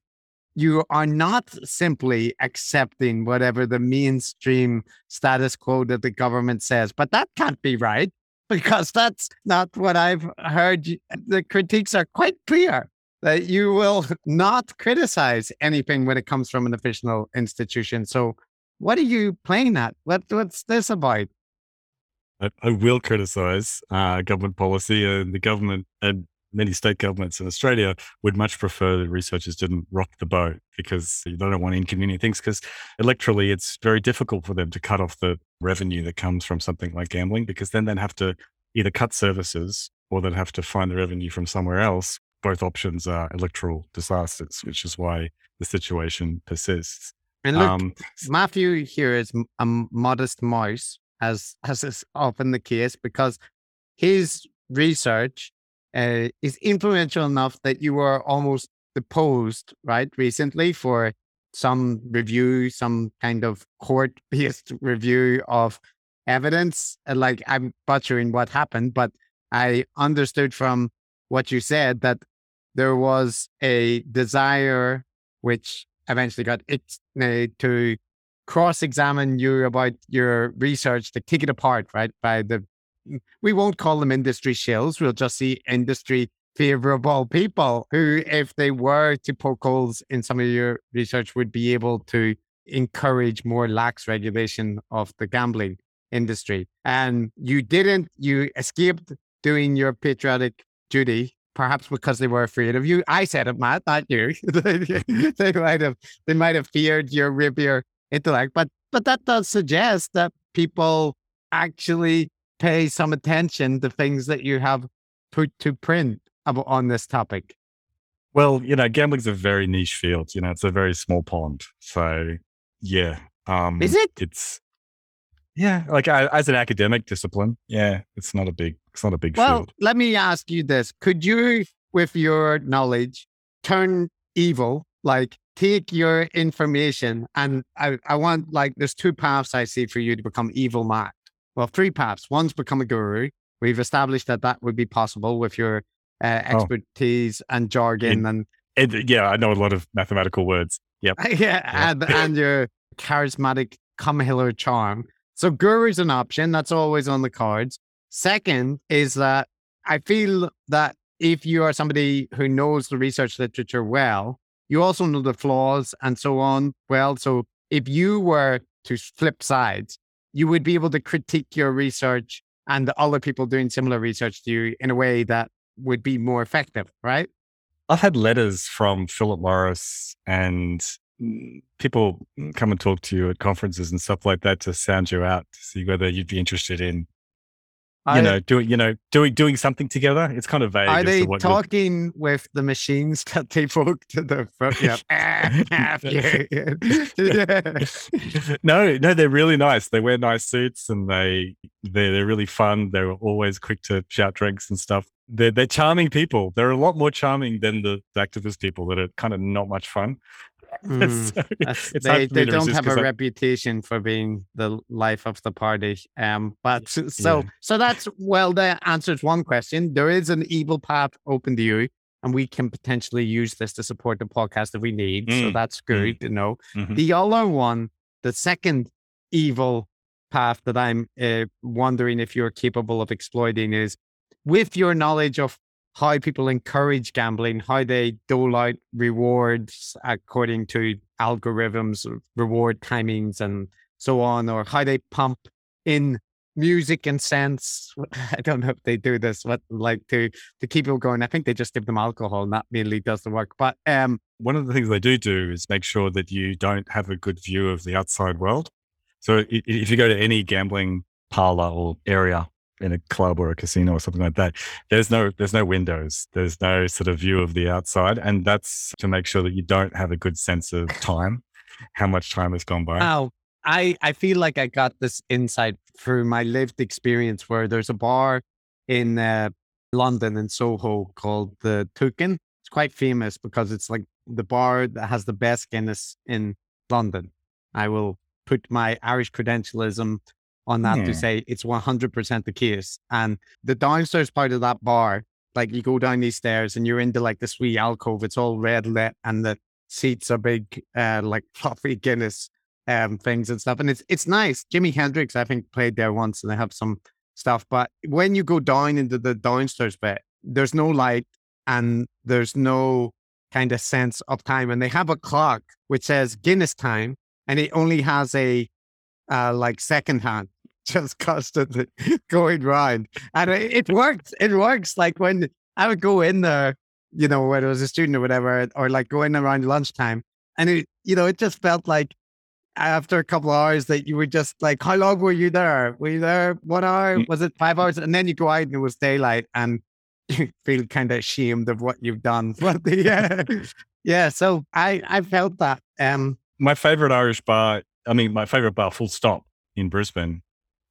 you are not simply accepting whatever the mainstream status quo that the government says, but that can't be right because that's not what I've heard. The critiques are quite clear that you will not criticize anything when it comes from an official institution. So, what are you playing at? What, what's this about? I, I will criticize uh, government policy and the government and many state governments in Australia would much prefer that researchers didn't rock the boat because they don't want inconvenient things because electorally it's very difficult for them to cut off the revenue that comes from something like gambling because then they'd have to either cut services or they'd have to find the revenue from somewhere else. Both options are electoral disasters, which is why the situation persists. And look, Um, Matthew here is a modest mouse, as as is often the case, because his research uh, is influential enough that you were almost deposed, right, recently for some review, some kind of court-based review of evidence. Uh, Like I'm butchering what happened, but I understood from what you said that there was a desire which eventually got it uh, to cross-examine you about your research to kick it apart, right? By the Mm, we won't call them industry shills. We'll just see industry favorable people who, if they were to poke holes in some of your research, would be able to encourage more lax regulation of the gambling industry. And you didn't, you escaped doing your patriotic duty, perhaps because they were afraid of you. I said it, Matt, not you. they might have they might have feared your rapier intellect. But but that does suggest that people actually pay some attention to things that you have put to print on this topic. Well, you know, gambling's a very niche field. You know, it's a very small pond. So, yeah. Um, Is it? It's yeah, like as an academic discipline, yeah, it's not a big, it's not a big Well, field. let me ask you this. Could you, with your knowledge, turn evil, like take your information and I, I want like there's two paths I see for you to become evil mad. Well, three paths. One's become a guru. We've established that that would be possible with your uh, Oh. expertise and jargon and And, yeah, I know a lot of mathematical words. Yep. yeah, Yeah. and, and your charismatic come hither charm. So guru's an option. That's always on the cards. Second is that I feel that if you are somebody who knows the research literature well, you also know the flaws and so on well. So if you were to flip sides, you would be able to critique your research and the other people doing similar research to you in a way that would be more effective, right? I've had letters from Philip Morris and mm, people come and talk to you at conferences and stuff like that to sound you out to see whether you'd be interested in, you I- know, doing, you know, doing doing something together. It's kind of vague. Are they to what you'll- talking with the machines that they broke to the front? Yeah. Ah. Yeah. no, no, they're really nice. They wear nice suits and they they they're really fun. They're always quick to shout drinks and stuff. They're they're charming people. They're a lot more charming than the activist people that are kind of not much fun. Mm, So that's- it's hard they they don't have a I- reputation for being the life of the party. Um, but so so, Yeah. so that's well, that answers one question. There is an evil path open to you, and we can potentially use this to support the podcast if we need. So Mm, that's good to know. Mhm. The other one, the second evil path that I'm uh, wondering if you're capable of exploiting is with your knowledge of how people encourage gambling, how they dole out rewards according to algorithms, reward timings, and so on, or how they pump in music and sense. I don't know if they do this, but like to to keep people going. I think they just give them alcohol, and that mainly does the work. But um, one of the things they do do is make sure that you don't have a good view of the outside world. So if you go to any gambling parlor or area in a club or a casino or something like that, there's no there's no windows. There's no sort of view of the outside, and that's to make sure that you don't have a good sense of time, how much time has gone by. Oh, I I feel like I got this insight through my lived experience where there's a bar in uh, London in Soho called the Toucan. It's quite famous because it's like the bar that has the best Guinness in London. I will put my Irish credentialism on that Hmm. to say it's 100% the case. And the downstairs part of that bar, like you go down these stairs and you're into like this wee alcove, it's all red lit and the seats are big, uh, like fluffy Guinness um things and stuff. And it's it's nice. Jimi Hendrix, I think, played there once and they have some stuff. But when you go down into the downstairs bit, there's no light and there's no kind of sense of time. And they have a clock which says Guinness time, and it only has a uh like second hand just constantly going round. And it, it works. It works. Like when I would go in there, you know, when I was a student or whatever, or like going around lunchtime, and it, you know, it just felt like after a couple of hours that you were just like, how long were you there? Were you there one hour? Mm. Was it five hours? And then you go out and it was daylight and you feel kind of ashamed of what you've done. But the, yeah, yeah. So I, I felt that. Um, my favorite Irish bar, I mean, my favorite bar, full stop, in Brisbane,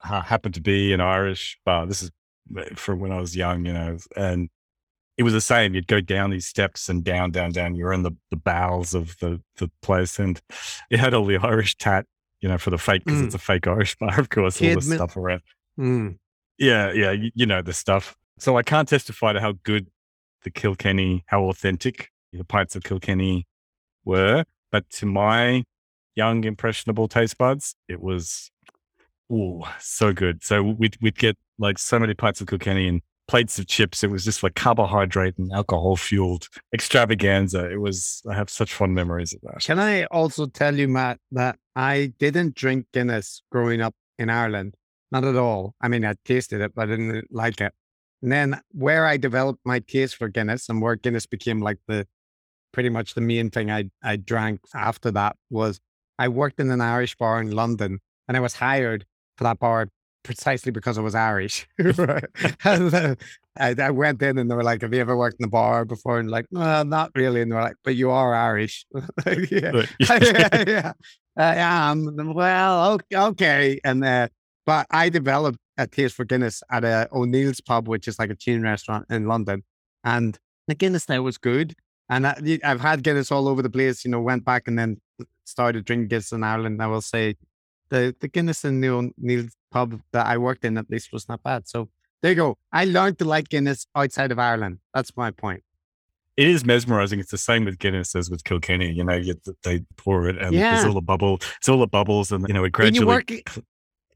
ha- happened to be an Irish bar. This is uh, from when I was young, you know, and it was the same. You'd go down these steps and down, down, down. You're in the, the bowels of the, the place, and it had all the Irish tat, you know, for the fake, because Mm. it's a fake Irish bar, of course, all Kid the mi- stuff around. mm, Yeah, yeah, you, you know the stuff. So I can't testify to how good the Kilkenny, how authentic the pints of Kilkenny were, but to my young impressionable taste buds, it was oh so good. So we'd we'd get like so many pints of Kilkenny and plates of chips. It was just like carbohydrate and alcohol fueled extravaganza. It was I have such fond memories of that. Can I also tell you, Matt, that I didn't drink Guinness growing up in Ireland? Not at all. I mean, I tasted it, but I didn't like it. And then where I developed my taste for Guinness and where Guinness became like the pretty much the main thing I, I drank after that was I worked in an Irish bar in London and I was hired for that bar precisely because I was Irish. right? and, uh, I, I, went in and they were like, Have you ever worked in a bar before? And like, No, not really. And they're like, But you are Irish. yeah. yeah, yeah. I am. Well, okay. And uh, but I developed a taste for Guinness at a O'Neill's pub, which is like a chain restaurant in London. And the Guinness there was good. And I, have had Guinness all over the place, you know, went back and then started drinking Guinness in Ireland. I will say the, the Guinness and the O'Neill's pub that I worked in at least was not bad. So there you go. I learned to like Guinness outside of Ireland. That's my point. It is mesmerizing. It's the same with Guinness as with Kilkenny. You know, you, they pour it and yeah. there's all the bubble. It's all the bubbles, and you know, it gradually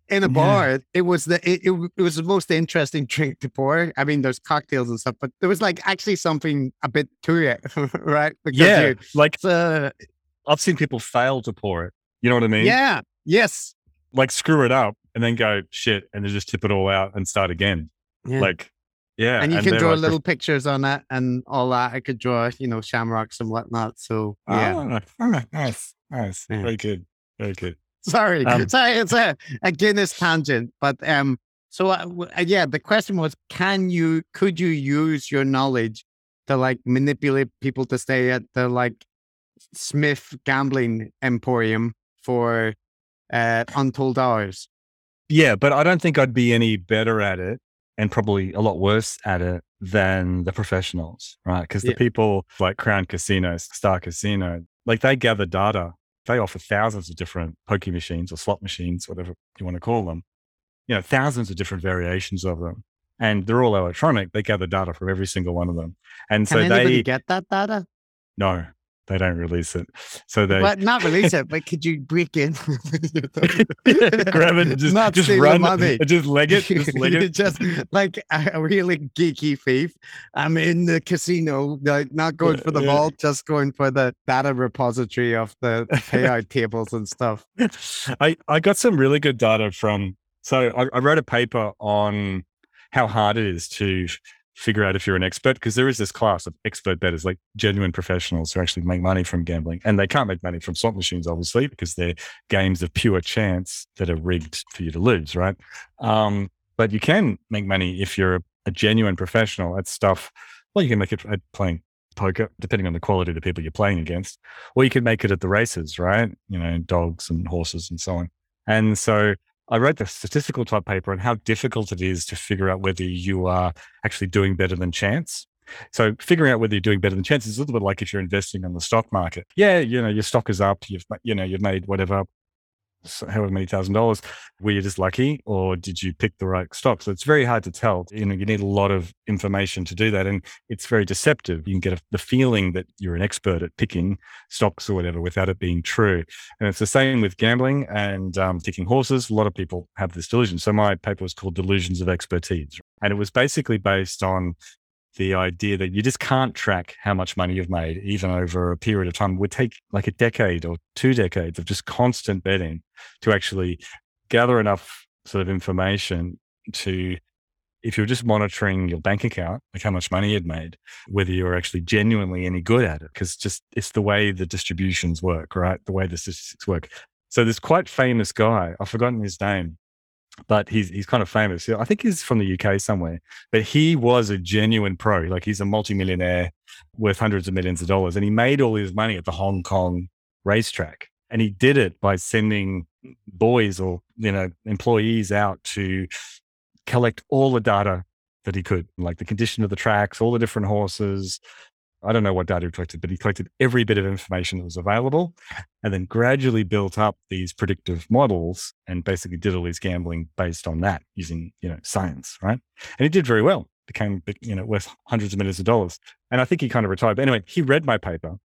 in a bar. Yeah. It was the it, it, it, was the most interesting drink to pour. I mean, there's cocktails and stuff, but there was like actually something a bit to it, right? Because yeah, you, like uh, I've seen people fail to pour it. You know what I mean? Yeah. Yes. Like screw it up and then go shit, and then just tip it all out and start again. Yeah. Like. Yeah, and you and can draw like, little pictures on it and all that. I could draw, you know, shamrocks and whatnot. So yeah, oh, nice, nice, yeah. very good, very good. Sorry, um, sorry, it's a, a Guinness tangent, but um, so uh, uh, yeah, the question was, can you, could you use your knowledge to like manipulate people to stay at the like Smith Gambling Emporium for uh, untold hours? Yeah, but I don't think I'd be any better at it, and probably a lot worse at it than the professionals, right? Because the yeah. people like Crown Casinos, Star Casino, like they gather data they offer thousands of different poker machines or slot machines, whatever you want to call them. You know, thousands of different variations of them, and they're all electronic. They gather data from every single one of them, and Can so they get that data. No, they don't release it. So they but not release it, but could you break in, grab it, and just not just run, money. just leg it, just leg it, just like a really geeky thief. I'm in the casino, like not going for the yeah. vault, just going for the data repository of the payout tables and stuff. I I got some really good data from. So I, I wrote a paper on how hard it is to figure out if you're an expert because there is this class of expert bettors, like genuine professionals who actually make money from gambling. And they can't make money from slot machines, obviously, because they're games of pure chance that are rigged for you to lose, right? Um, but you can make money if you're a genuine professional at stuff. Well, you can make it at playing poker, depending on the quality of the people you're playing against, or you can make it at the races, right? You know, dogs and horses and so on. And so I wrote the statistical type paper on how difficult it is to figure out whether you are actually doing better than chance. So figuring out whether you're doing better than chance is a little bit like if you're investing in the stock market. Yeah, you know, your stock is up, you've you know, you've made whatever however many thousand dollars were you just lucky or did you pick the right stock? So it's very hard to tell. You know you need a lot of information to do that and it's very deceptive. You can get a, the feeling that you're an expert at picking stocks or whatever without it being true. And it's the same with gambling and um, picking horses. A lot of people have this delusion. So my paper was called delusions of expertise and it was basically based on the idea that you just can't track how much money you've made, even over a period of time. Would take like a decade or two decades of just constant betting to actually gather enough sort of information to, if you're just monitoring your bank account, like how much money you'd made, whether you're actually genuinely any good at it, because just it's the way the distributions work, right? The way the statistics work. So this quite famous guy, I've forgotten his name, but he's he's kind of famous. I think he's from the UK somewhere. But he was a genuine pro. Like he's a multimillionaire worth hundreds of millions of dollars, and he made all his money at the Hong Kong racetrack. And he did it by sending boys or you know employees out to collect all the data that he could, like the condition of the tracks, all the different horses, I don't know what data he collected, but he collected every bit of information that was available and then gradually built up these predictive models and basically did all his gambling based on that using, you know, science, right? And he did very well, became, you know, worth hundreds of millions of dollars. And I think he kind of retired. But anyway, he read my paper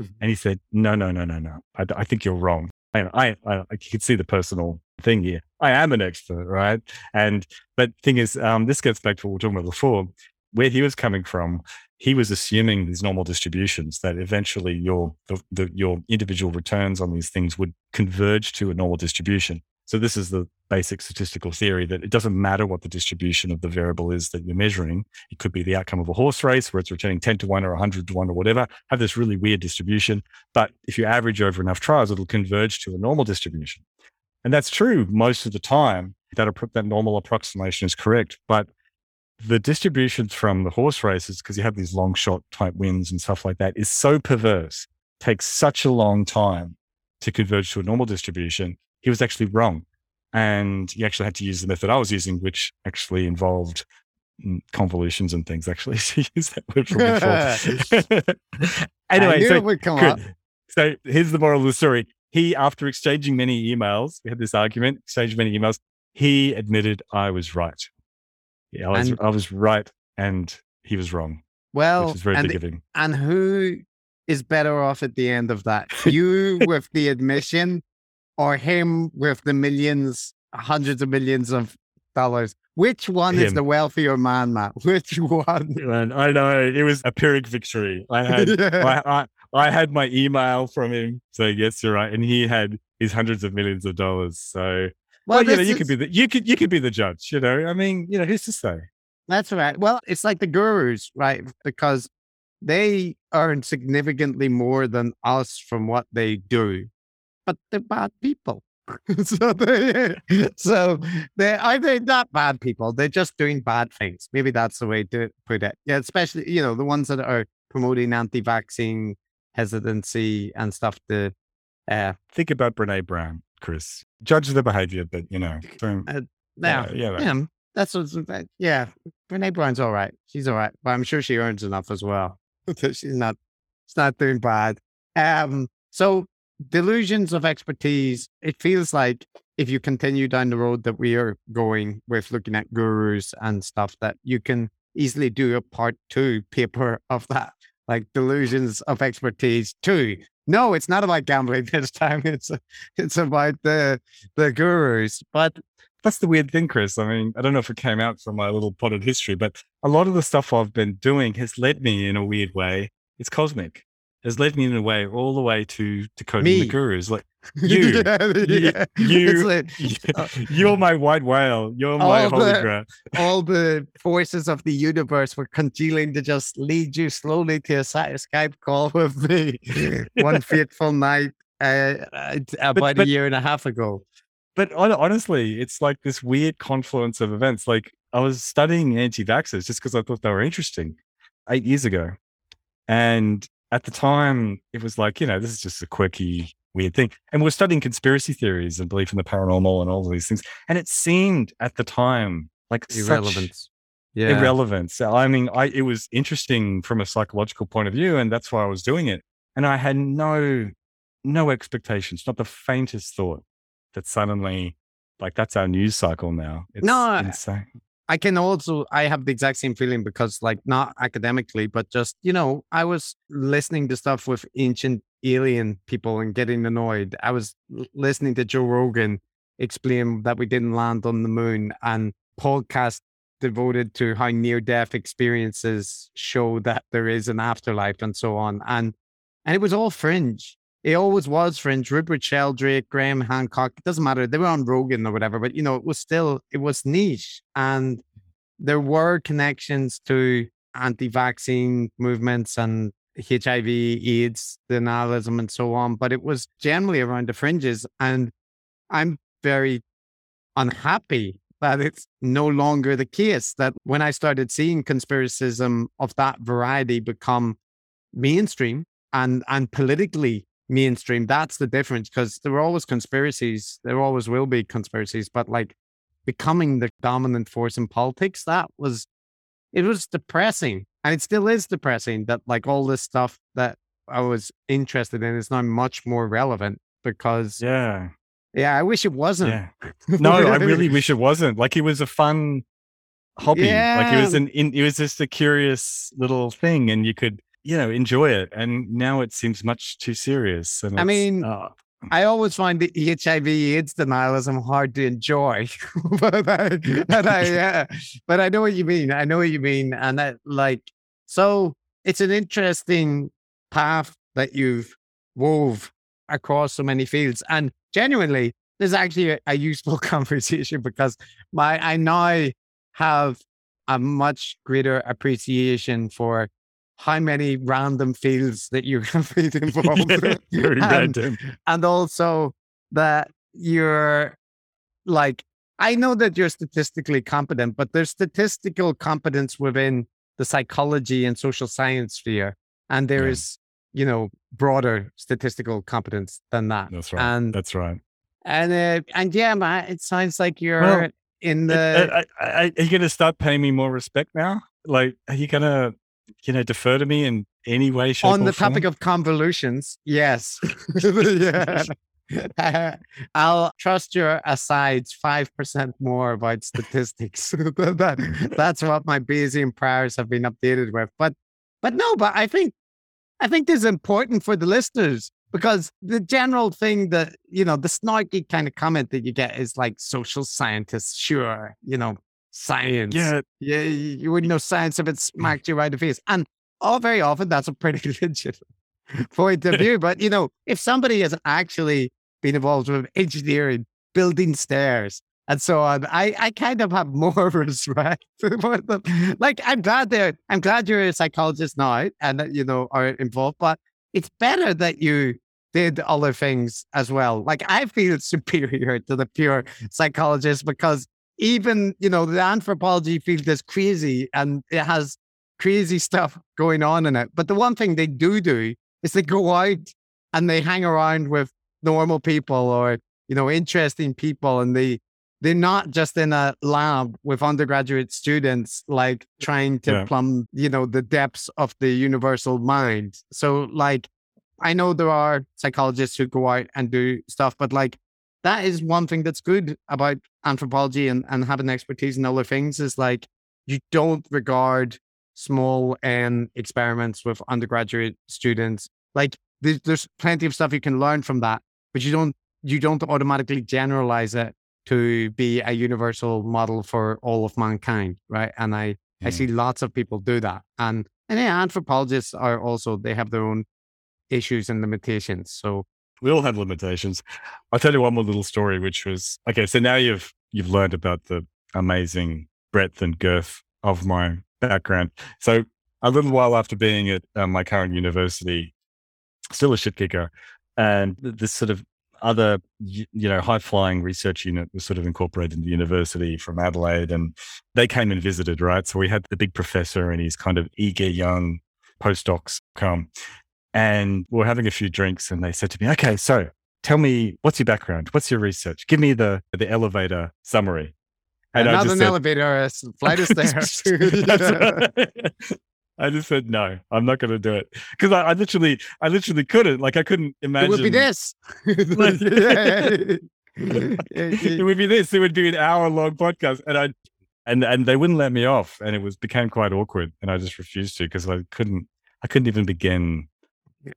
mm-hmm. and he said, no, no, no, no, no. I, I think you're wrong. I, I, I, you can see the personal thing here. I am an expert, right? And, but thing is, um, this gets back to what we were talking about before, where he was coming from he was assuming these normal distributions that eventually your the, the, your individual returns on these things would converge to a normal distribution. So this is the basic statistical theory that it doesn't matter what the distribution of the variable is that you're measuring. It could be the outcome of a horse race where it's returning 10 to 1 or 100 to 1 or whatever, have this really weird distribution. But if you average over enough trials, it'll converge to a normal distribution. And that's true most of the time. That, that normal approximation is correct. But the distributions from the horse races, because you have these long shot type wins and stuff like that, is so perverse, takes such a long time to converge to a normal distribution. He was actually wrong and he actually had to use the method I was using, which actually involved mm, convolutions and things. Actually, to use that word from before. anyway, so, good. so here's the moral of the story. He, after exchanging many emails, we had this argument, exchanged many emails. He admitted I was right. Yeah, I was, and, I was right, and he was wrong. Well, which is very and, forgiving. And who is better off at the end of that? You with the admission, or him with the millions, hundreds of millions of dollars? Which one him. is the wealthier man, Matt? Which one? Man, I know it was a pyrrhic victory. I had yeah. I, I, I, had my email from him saying yes, you're right, and he had his hundreds of millions of dollars. So, well, well you know, you is... could be the you could you could be the judge. You know, I mean, you know, who's to say? That's right. Well, it's like the gurus, right? Because they earn significantly more than us from what they do but they're bad people. so they, so they are they not bad people. They're just doing bad things. Maybe that's the way to put it. Yeah, especially you know the ones that are promoting anti-vaccine hesitancy and stuff. To uh, think about Brene Brown, Chris. Judge the behavior, but you know, uh, yeah, yeah, yeah, that's what's yeah. Brene Brown's all right. She's all right, but I'm sure she earns enough as well. She's not. It's not doing bad. Um. So delusions of expertise, it feels like if you continue down the road that we are going with looking at gurus and stuff, that you can easily do a part two paper of that, like delusions of expertise two. No, it's not about gambling this time. It's it's about the the gurus. But that's the weird thing, Chris. I mean, I don't know if it came out from my little potted history, but a lot of the stuff I've been doing has led me in a weird way. It's cosmic has led me in a way all the way to decoding me. the gurus. Like you, yeah, yeah. you, like, uh, you, are my white whale. You're my hologram. The, all the forces of the universe were congealing to just lead you slowly to a Skype call with me one fateful night uh, about but, but, a year and a half ago. But honestly, it's like this weird confluence of events. Like I was studying anti-vaxxers just because I thought they were interesting eight years ago. And at the time, it was like, you know, this is just a quirky, weird thing. And we're studying conspiracy theories and belief in the paranormal and all of these things. And it seemed at the time like irrelevance. Yeah. Irrelevance. I mean, I it was interesting from a psychological point of view, and that's why I was doing it. And I had no no expectations, not the faintest thought that suddenly like that's our news cycle now. It's no, insane. I can also I have the exact same feeling because like not academically, but just you know, I was listening to stuff with ancient alien people and getting annoyed. I was listening to Joe Rogan explain that we didn't land on the moon and podcast devoted to how near death experiences show that there is an afterlife and so on. And and it was all fringe. It always was fringe. Rupert Sheldrake, Graham Hancock, it doesn't matter. They were on Rogan or whatever, but you know, it was still, it was niche. And there were connections to anti-vaccine movements and HIV, AIDS, denialism, and so on, but it was generally around the fringes. And I'm very unhappy that it's no longer the case. That when I started seeing conspiracism of that variety become mainstream and and politically mainstream. That's the difference because there were always conspiracies. There always will be conspiracies, but like becoming the dominant force in politics, that was, it was depressing. And it still is depressing that like all this stuff that I was interested in is now much more relevant because. Yeah. Yeah, I wish it wasn't. Yeah. No, I really wish it wasn't. Like it was a fun hobby. Yeah. Like it was an in, it was just a curious little thing and you could you know enjoy it and now it seems much too serious and i mean uh, I always find the HIV AIDS denialism hard to enjoy, but I, but I, but I know what you mean. I know what you mean, and that, like, so it's an interesting path that you've wove across so many fields. And genuinely, this is actually a, a useful conversation because my I now have a much greater appreciation for how many random fields that you have been involved in. Very and, and also that you're like I know that you're statistically competent, but there's statistical competence within the psychology and social science sphere. And there Yeah. is, you know, broader statistical competence than that. That's right. And That's right. and uh, and yeah, man, it sounds like you're Well, in the I, I, I- are you going to start paying me more respect now? Like, are you going to, you know, defer to me in any way, shape, on the topic of convolutions. Yes. I'll trust your asides five percent more about statistics. that, that's what my Bayesian priors have been updated with. But but no, but I think I think this is important for the listeners because the general thing that you know, the snarky kind of comment that you get is like social scientists, sure, you know, science. Yeah, Yeah, you wouldn't know science if it smacked mm. you right in the face. And all very often that's a pretty legit point of view. But you know, if somebody has actually been involved with engineering, building stairs, and so on, I, I kind of have more respect for them. Like I'm glad they're I'm glad you're a psychologist now and that you know are involved, but it's better that you did other things as well. Like I feel superior to the pure psychologist because even you know the anthropology field is crazy and it has crazy stuff going on in it. But the one thing they do do is they go out and they hang around with normal people or you know interesting people, and they they're not just in a lab with undergraduate students like trying to Yeah. plumb you know the depths of the universal mind. So like I know there are psychologists who go out and do stuff, but like that is one thing that's good about anthropology and, and having expertise in other things is like you don't regard small n experiments with undergraduate students. Like there's, there's plenty of stuff you can learn from that but you don't you don't automatically generalize it to be a universal model for all of mankind right? And i i see lots of people do that. And and yeah anthropologists are also they have their own issues and limitations. So we all have limitations. I'll tell you one more little story, which was okay. So now you've you've learned about the amazing breadth and girth of my background. So a little while after being at uh, my current university, still a shit kicker, and this sort of other you know high flying research unit was sort of incorporated in the university from Adelaide, and they came and visited. Right, so we had the big professor and his kind of eager young postdocs come, and we we're having a few drinks, and they said to me, "Okay, so tell me what's your background? What's your research? Give me the the elevator summary." And I just an said, elevator flight of stairs That's right. I just said no. I'm not going to do it because I, I literally, I literally couldn't. Like, I couldn't imagine. it would be this it would be this. It would be an hour long podcast, and I, and and they wouldn't let me off, and it was became quite awkward, and I just refused to because I couldn't. I couldn't even begin.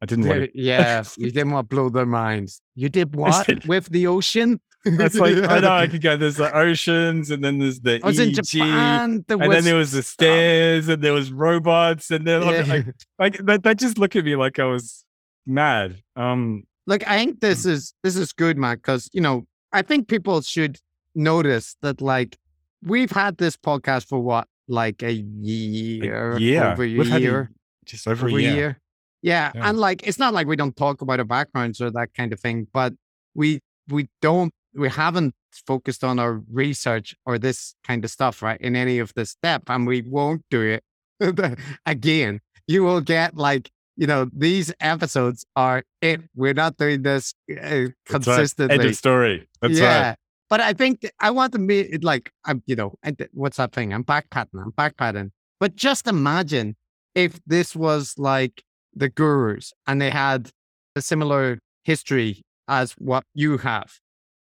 I didn't want. They- yeah, you didn't want to blow their minds. You did what with the ocean? That's like I know I could go. There's the oceans, and then there's the I was in Japan. There and was, then there was the stairs, and there was robots, and then Yeah. like, like they, they just look at me like I was mad. Um, Look, I think this is this is good, Matt, because you know I think people should notice that like we've had this podcast for what like a year, yeah, over a we've had a- year, just over, over a year. Yeah. Yeah. and like it's not like we don't talk about our backgrounds or that kind of thing, but we we don't we haven't focused on our research or this kind of stuff, right? In any of this step, and we won't do it again. You will get like you know these episodes are it. We're not doing this uh, right. consistently. End of story. That's yeah. right. But I think th- I want to meet it like I'm, you know, th- what's that thing? I'm backpatting. I'm backpatting. But just imagine if this was like the gurus and they had a similar history as what you have.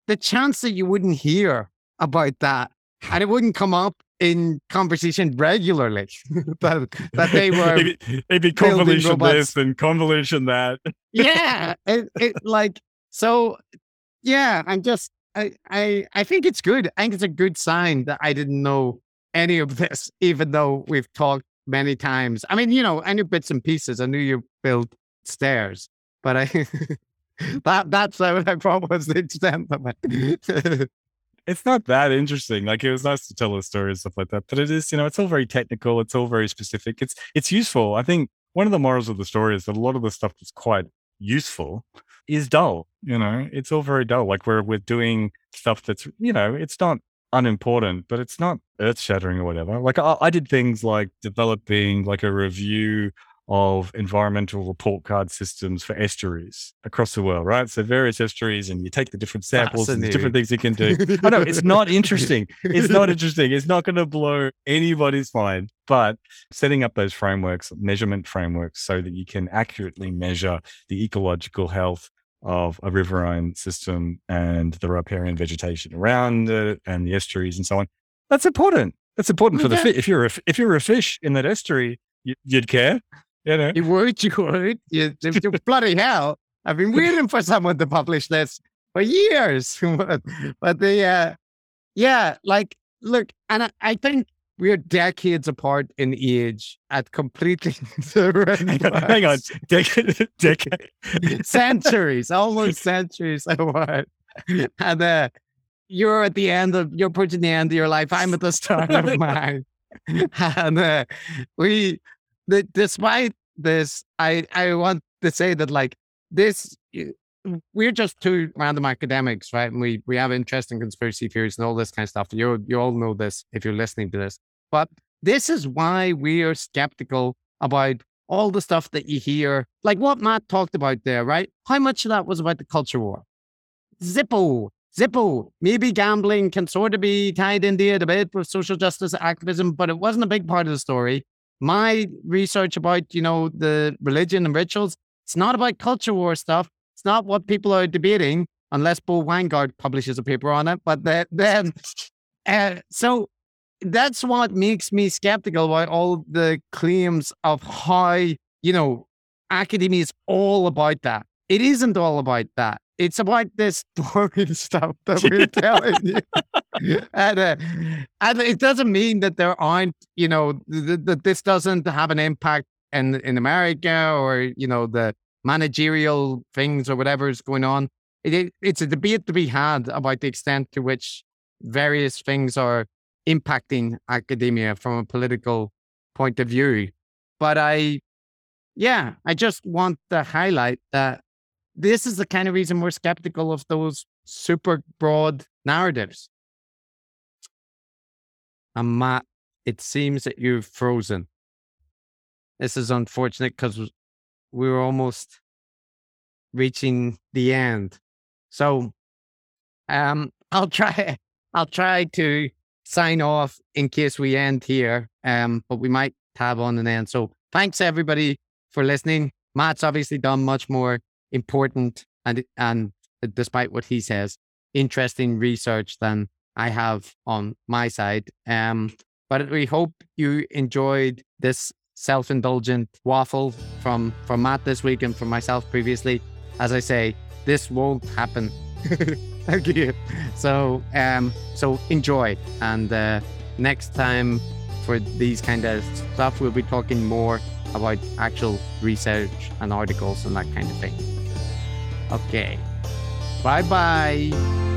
The chance that you wouldn't hear about that and it wouldn't come up in conversation regularly that, that they were it'd, be, it'd be convolution this and convolution that. yeah it, it like so yeah i'm just I, I i think it's good i think it's a good sign that i didn't know any of this even though we've talked many times i mean you know i knew bits and pieces i knew you built stairs but i that that's what I thought was the extent of it. it's not that interesting. Like it was nice to tell a story and stuff like that, but it is, you know, it's all very technical. It's all very specific. It's it's useful. I think one of the morals of the story is that a lot of the stuff that's quite useful is dull. You know, it's all very dull. Like we're we're doing stuff that's you know, it's not unimportant, but it's not earth shattering or whatever. Like I, I did things like developing like a review of environmental report card systems for estuaries across the world, right? So various estuaries, and you take the different samples and different things you can do. I know it's not interesting. It's not interesting. It's not going to blow anybody's mind. But setting up those frameworks, measurement frameworks, so that you can accurately measure the ecological health of a riverine system and the riparian vegetation around it and the estuaries and so on. That's important. That's important for the fish. If you're a, if you're a fish in that estuary, you, would care. You know, you would, you would. You, you bloody hell! I've been waiting for someone to publish this for years. but, but the, uh, yeah, like, look, and I, I think we're decades apart in age at completely different. hang, on, on, decade, decade, centuries, almost centuries apart. And uh, you're at the end of, you're putting the end of your life. I'm at the start of mine. and uh, we, the, despite this, I I want to say that like this, Mm, we're just two random academics, right? And we we have interest in conspiracy theories and all this kind of stuff. You you all know this if you're listening to this, but this is why we are skeptical about all the stuff that you hear, like what Matt talked about there, right? How much of that was about the culture war? Zippo, Zippo. Maybe gambling can sort of be tied into it a bit with social justice activism, but it wasn't a big part of the story my research about, you know, the religion and rituals, it's not about culture war stuff. It's not what people are debating, unless Bo Winegard publishes a paper on it. But then, uh, so that's what makes me skeptical about all the claims of how, you know, academia is all about that. It isn't all about that. It's about this boring stuff that we're telling you. and, uh, and it doesn't mean that there aren't, you know, th- that this doesn't have an impact in, in America or, you know, the managerial things or whatever is going on. It, it, it's a debate to be had about the extent to which various things are impacting academia from a political point of view. But I, yeah, I just want to highlight that this is the kind of reason we're skeptical of those super broad narratives. And Matt, it seems that you've frozen. This is unfortunate because we are almost reaching the end. So um I'll try I'll try to sign off in case we end here. Um, but we might tab on and end. So thanks everybody for listening. Matt's obviously done much more important and and despite what he says, interesting research than I have on my side. Um, but we hope you enjoyed this self-indulgent waffle from from Matt this week and from myself previously. As I say, this won't happen. Thank you. So um, so enjoy, and uh, next time for these kind of stuff, we'll be talking more about actual research and articles and that kind of thing. Okay. Bye bye.